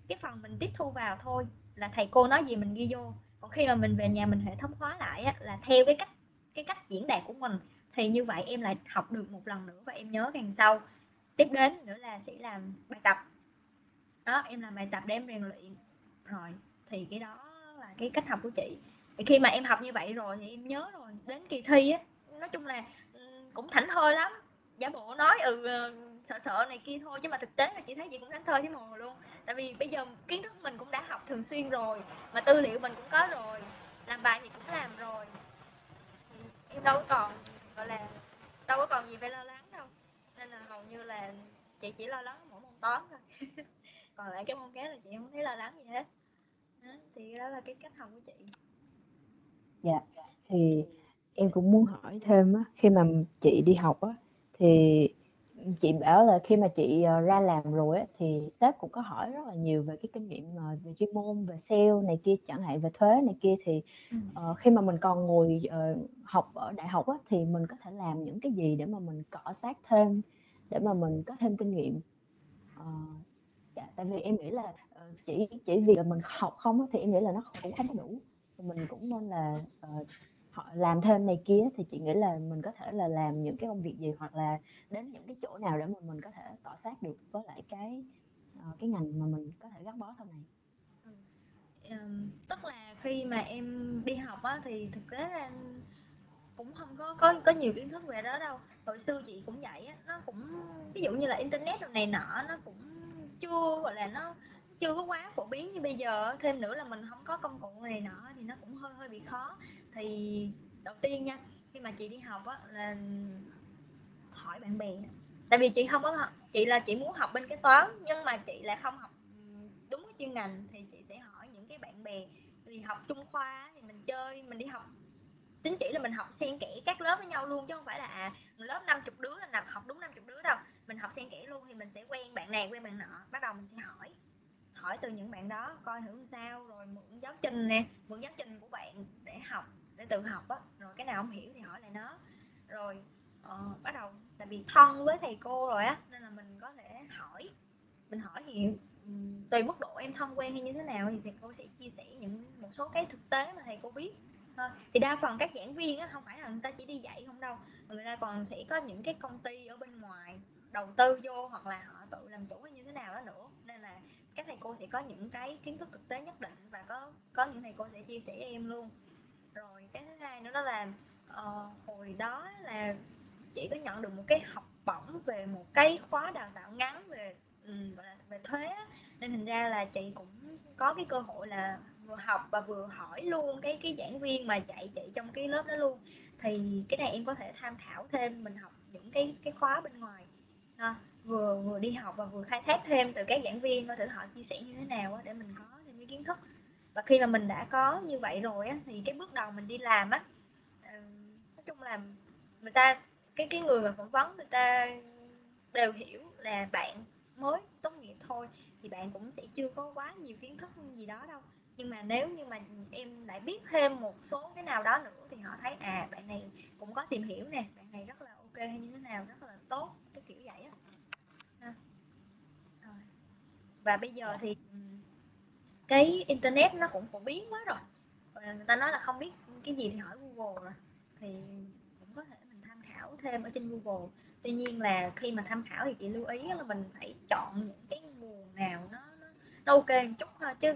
cái phần mình tiếp thu vào thôi là thầy cô nói gì mình ghi vô còn khi mà mình về nhà mình hệ thống hóa lại á, là theo cái cách cái cách diễn đạt của mình thì như vậy em lại học được một lần nữa và em nhớ càng sau tiếp đến nữa là sẽ làm bài tập. Đó em làm bài tập để em rèn luyện. Rồi thì cái đó là cái cách học của chị. Thì khi mà em học như vậy rồi thì em nhớ rồi đến kỳ thi á nói chung là ừ, cũng thảnh thơi lắm. Giả bộ nói ừ ờ, sợ sợ này kia thôi chứ mà thực tế là chị thấy chị cũng đánh thơ với mồ luôn. Tại vì bây giờ kiến thức mình cũng đã học thường xuyên rồi mà tư liệu mình cũng có rồi làm bài thì cũng làm rồi. Em đâu có còn gọi là đâu có còn gì phải lo lắng đâu. Nên là hầu như là chị chỉ lo lắng mỗi môn toán thôi. Còn lại cái môn khác là chị không thấy lo lắng gì hết. Đó, thì đó là cái cách học của chị. Dạ thì em cũng muốn hỏi thêm á khi mà chị đi học á thì chị bảo là khi mà chị ờ, ra làm rồi á, thì sếp cũng có hỏi rất là nhiều về cái kinh nghiệm ờ, về chuyên môn về sale này kia chẳng hạn về thuế này kia. Thì uh, khi mà mình còn ngồi uh, học ở đại học á, thì mình có thể làm những cái gì để mà mình cọ sát thêm để mà mình có thêm kinh nghiệm. Uh, dạ, tại vì em nghĩ là uh, chỉ chỉ vì là mình học không á, thì em nghĩ là nó cũng không có đủ. Mình cũng nên là uh, họ làm thêm này kia thì chị nghĩ là mình có thể là làm những cái công việc gì hoặc là đến những cái chỗ nào để mà mình có thể tỏ sát được với lại cái ờ, cái ngành mà mình có thể gắn bó sau này. Um, tức là khi mà em đi học á thì thực tế ra cũng không có có có nhiều kiến thức về đó đâu. Hồi xưa chị cũng vậy á nó cũng ví dụ như là internet này nọ nó cũng chưa gọi là nó chưa có quá phổ biến như bây giờ thêm nữa là mình không có công cụ này nọ thì nó cũng hơi hơi bị khó. Thì đầu tiên nha, khi mà chị đi học á, là hỏi bạn bè. Tại vì chị không có học, chị là chị muốn học bên cái toán, nhưng mà chị lại không học đúng cái chuyên ngành thì chị sẽ hỏi những cái bạn bè. Vì học trung khoa thì mình chơi, mình đi học, tính chỉ là mình học xen kẽ các lớp với nhau luôn, chứ không phải là à lớp 50 đứa là nằm học đúng 50 đứa đâu. Mình học xen kẽ luôn thì mình sẽ quen bạn này, quen bạn nọ, bắt đầu mình sẽ hỏi hỏi từ những bạn đó coi thử sao rồi mượn giáo trình nè mượn giáo trình của bạn để học để tự học á. Rồi cái nào không hiểu thì hỏi lại nó. Rồi uh, bắt đầu tại vì thân với thầy cô rồi á nên là mình có thể hỏi. Mình hỏi thì tùy mức độ em thân quen hay như thế nào thì thầy cô sẽ chia sẻ những một số cái thực tế mà thầy cô biết. Thôi thì đa phần các giảng viên á không phải là người ta chỉ đi dạy không đâu người ta còn sẽ có những cái công ty ở bên ngoài đầu tư vô hoặc là họ tự làm chủ hay như thế nào đó nữa. Nên là các thầy cô sẽ có những cái kiến thức thực tế nhất định và có có những thầy cô sẽ chia sẻ em luôn. Rồi cái thứ hai nữa đó là uh, hồi đó là chị có nhận được một cái học bổng về một cái khóa đào tạo ngắn về um, về thuế nên thành ra là chị cũng có cái cơ hội là vừa học và vừa hỏi luôn cái cái giảng viên mà dạy chị trong cái lớp đó luôn. Thì cái này em có thể tham khảo thêm mình học những cái cái khóa bên ngoài. Ha vừa vừa đi học và vừa khai thác thêm từ các giảng viên coi thử họ chia sẻ như thế nào á, để mình có thêm cái kiến thức. Và khi mà mình đã có như vậy rồi á, thì cái bước đầu mình đi làm á nói chung là người ta, cái cái người mà phỏng vấn người ta đều hiểu là bạn mới, tốt nghiệp thôi, thì bạn cũng sẽ chưa có quá nhiều kiến thức gì đó đâu. Nhưng mà nếu như mà em lại biết thêm một số cái nào đó nữa thì họ thấy à bạn này cũng có tìm hiểu nè, bạn này rất là ok hay như thế nào, rất là tốt, cái kiểu vậy á và bây giờ thì ừ, cái internet nó cũng phổ biến quá rồi. Người ta nói là không biết cái gì thì hỏi google rồi. Thì cũng có thể mình tham khảo thêm ở trên google. Tuy nhiên là khi mà tham khảo thì chị lưu ý là mình phải chọn những cái nguồn nào nó nó, nó ok một chút thôi chứ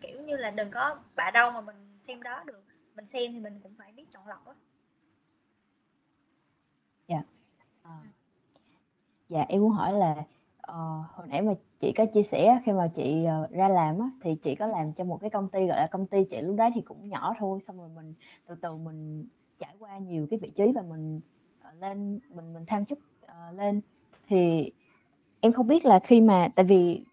kiểu như là đừng có bạ đâu mà mình xem đó được mình xem thì mình cũng phải biết chọn lọc á. Dạ. À. dạ em muốn hỏi là uh, hồi nãy mà chị có chia sẻ khi mà chị uh, ra làm á thì chị có làm cho một cái công ty gọi là công ty chị lúc đấy thì cũng nhỏ thôi xong rồi mình từ từ mình trải qua nhiều cái vị trí và mình uh, lên mình mình thăng chức uh, lên. Thì em không biết là khi mà tại vì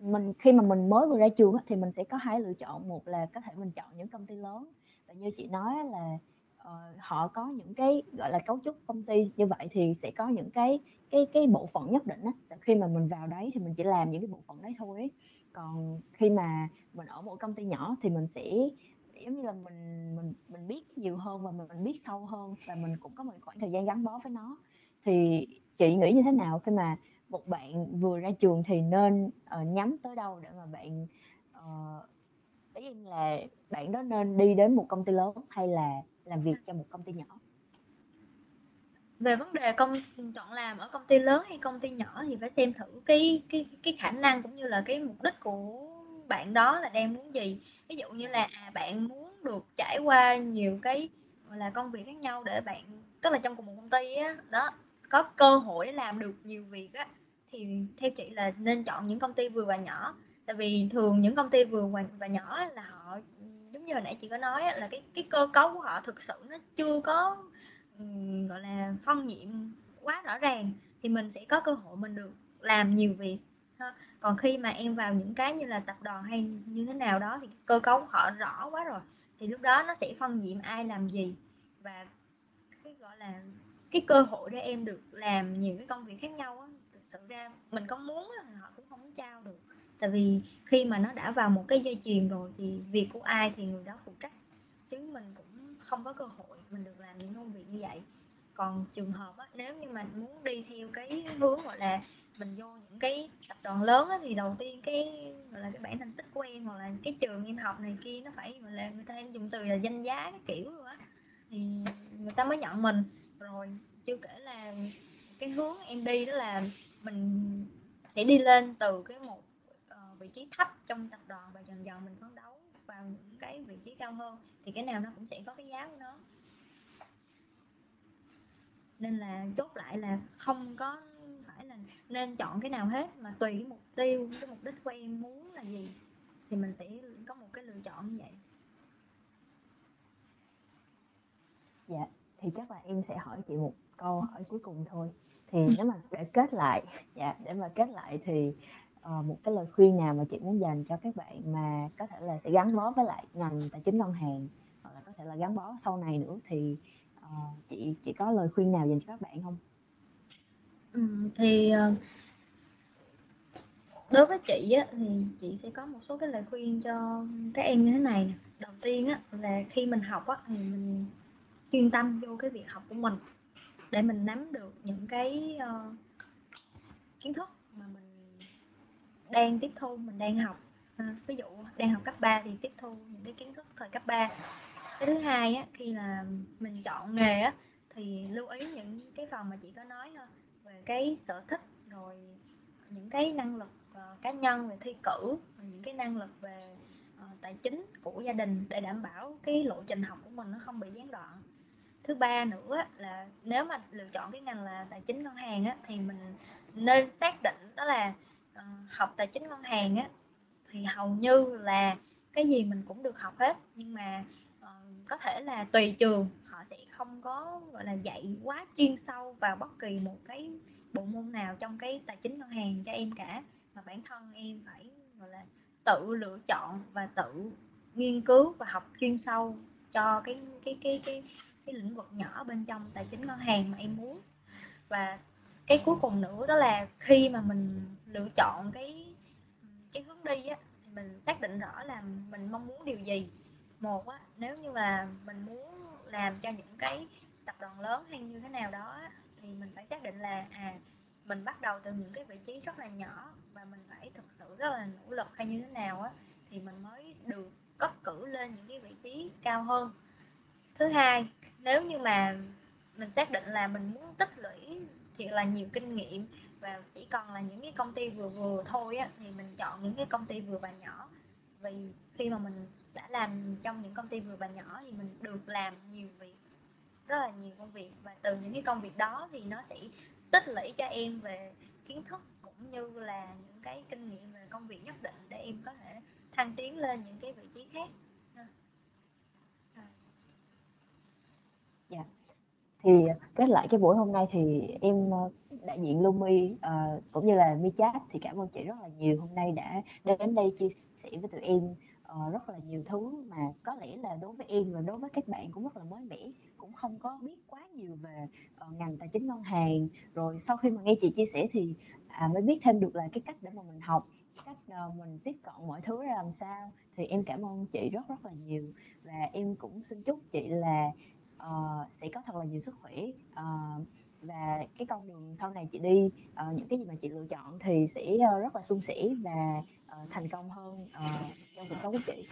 mình khi mà mình mới vừa ra trường thì mình sẽ có hai lựa chọn. Một là có thể mình chọn những công ty lớn. Và như chị nói là uh, họ có những cái gọi là cấu trúc công ty như vậy thì sẽ có những cái cái cái bộ phận nhất định á. Khi mà mình vào đấy thì mình chỉ làm những cái bộ phận đấy thôi ấy. còn khi mà mình ở một công ty nhỏ thì mình sẽ giống như là mình mình mình biết nhiều hơn và mình, mình biết sâu hơn và mình cũng có một khoảng thời gian gắn bó với nó. Thì chị nghĩ như thế nào khi mà một bạn vừa ra trường thì nên uh, nhắm tới đâu để mà bạn uh, ý em là bạn đó nên đi đến một công ty lớn hay là làm việc cho một công ty nhỏ? Về vấn đề công chọn làm ở công ty lớn hay công ty nhỏ thì phải xem thử cái cái cái khả năng cũng như là cái mục đích của bạn đó là đang muốn gì. Ví dụ như là à, bạn muốn được trải qua nhiều cái gọi là công việc khác nhau để bạn tức là trong cùng một công ty á đó có cơ hội để làm được nhiều việc á thì theo chị là nên chọn những công ty vừa và nhỏ. Tại vì thường những công ty vừa và nhỏ là họ giống như hồi nãy chị có nói là cái cái cơ cấu của họ thực sự nó chưa có gọi là, phân nhiệm quá rõ ràng thì mình sẽ có cơ hội mình được làm nhiều việc ha. còn khi mà em vào những cái như là tập đoàn hay như thế nào đó thì cơ cấu họ rõ quá rồi thì lúc đó nó sẽ phân nhiệm ai làm gì và cái, gọi là, cái cơ hội để em được làm nhiều cái công việc khác nhau á, thực sự ra mình có muốn thì họ cũng không trao được tại vì khi mà nó đã vào một cái dây chuyền rồi thì việc của ai thì người đó phụ trách, chứ mình cũng không có cơ hội mình được làm những công việc như vậy. Còn trường hợp á, nếu như mình muốn đi theo cái hướng gọi là mình vô những cái tập đoàn lớn á, thì đầu tiên cái gọi là cái bản thành tích của em hoặc là cái trường em học này kia nó phải gọi là người ta dùng từ là danh giá cái kiểu rồi á. Thì người ta mới nhận mình. Rồi chưa kể là cái hướng em đi đó là mình sẽ đi lên từ cái một uh, vị trí thấp trong tập đoàn và dần dần mình phấn đấu vào những cái vị trí cao hơn thì cái nào nó cũng sẽ có cái giá của nó nên là chốt lại là không có phải là nên chọn cái nào hết mà tùy cái mục tiêu cái mục đích của em muốn là gì thì mình sẽ có một cái lựa chọn như vậy. Dạ thì chắc là em sẽ hỏi chị một câu hỏi cuối cùng thôi. Thì nếu mà để kết lại dạ để mà kết lại thì uh, một cái lời khuyên nào mà chị muốn dành cho các bạn mà có thể là sẽ gắn bó với lại ngành tài chính ngân hàng hoặc là có thể là gắn bó sau này nữa thì chị chị có lời khuyên nào dành cho các bạn không? Ừ, thì ờ, đối với chị á, thì chị sẽ có một số cái lời khuyên cho các em như thế này đầu tiên á, là khi mình học á, thì mình chuyên tâm vô cái việc học của mình để mình nắm được những cái uh, kiến thức mà mình đang tiếp thu mình đang học. À, ví dụ đang học cấp 3 thì tiếp thu những cái kiến thức thời cấp 3 cái thứ hai á, khi là mình chọn nghề á, thì lưu ý những cái phần mà chị có nói thôi về cái sở thích rồi những cái năng lực uh, cá nhân về thi cử những cái năng lực về uh, tài chính của gia đình để đảm bảo cái lộ trình học của mình nó không bị gián đoạn. Thứ ba nữa là nếu mà lựa chọn cái ngành là tài chính ngân hàng á, thì mình nên xác định đó là uh, học tài chính ngân hàng á, thì hầu như là cái gì mình cũng được học hết. Nhưng mà có thể là tùy trường, họ sẽ không có, gọi là, dạy quá chuyên sâu vào bất kỳ một cái bộ môn nào trong cái tài chính ngân hàng cho em cả. Mà bản thân em phải, gọi là, tự lựa chọn và tự nghiên cứu và học chuyên sâu cho cái cái cái cái cái lĩnh vực nhỏ bên trong tài chính ngân hàng mà em muốn. Và cái cuối cùng nữa đó là khi mà mình lựa chọn cái cái hướng đi á mình xác định rõ là mình mong muốn điều gì một á nếu như là mình muốn làm cho những cái tập đoàn lớn hay như thế nào đó á, thì mình phải xác định là à mình bắt đầu từ những cái vị trí rất là nhỏ và mình phải thực sự rất là nỗ lực hay như thế nào á thì mình mới được cấp cử lên những cái vị trí cao hơn. Thứ hai nếu như mà mình xác định là mình muốn tích lũy thiệt là nhiều kinh nghiệm và chỉ còn là những cái công ty vừa vừa thôi á thì mình chọn những cái công ty vừa và nhỏ. Vì khi mà mình đã làm trong những công ty vừa và nhỏ thì mình được làm nhiều việc rất là nhiều công việc. Và từ những cái công việc đó thì nó sẽ tích lũy cho em về kiến thức cũng như là những cái kinh nghiệm về công việc nhất định để em có thể thăng tiến lên những cái vị trí khác. Dạ. dạ. Thì kết lại cái buổi hôm nay thì em ờ, đại diện Lumi uh, cũng như là Mi Chat thì cảm ơn chị rất là nhiều hôm nay đã đến đây chia sẻ với tụi em. Ờ, rất là nhiều thứ mà có lẽ là đối với em và đối với các bạn cũng rất là mới mẻ cũng không có biết quá nhiều về uh, ngành tài chính ngân hàng. Rồi sau khi mà nghe chị chia sẻ thì à, mới biết thêm được là cái cách để mà mình học cách uh, mình tiếp cận mọi thứ ra làm sao. Thì em cảm ơn chị rất rất là nhiều. Và em cũng xin chúc chị là uh, sẽ có thật là nhiều sức khỏe. Uh, và cái con đường sau này chị đi uh, những cái gì mà chị lựa chọn thì sẽ uh, rất là suôn sẻ và uh, thành công hơn uh, trong cuộc sống của chị.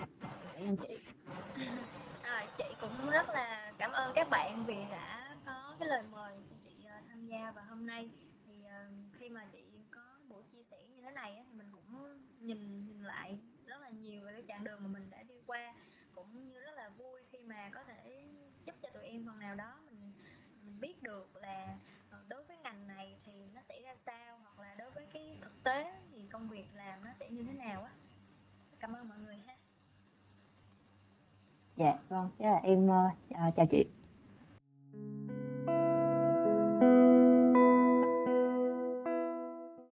Cảm ơn chị. À, chị cũng rất là cảm ơn các bạn vì đã có cái lời mời chị uh, tham gia và hôm nay. Thì uh, khi mà chị có buổi chia sẻ như thế này thì mình cũng nhìn nhìn lại rất là nhiều về cái chặng đường mà mình đã đi qua. Cũng như rất là vui khi mà có thể giúp cho tụi em phần nào đó biết được là ờ, đối với ngành này thì nó sẽ ra sao hoặc là đối với cái thực tế thì công việc làm nó sẽ như thế nào á? Cảm ơn mọi người ha. Dạ vâng thế là em uh, chào chị.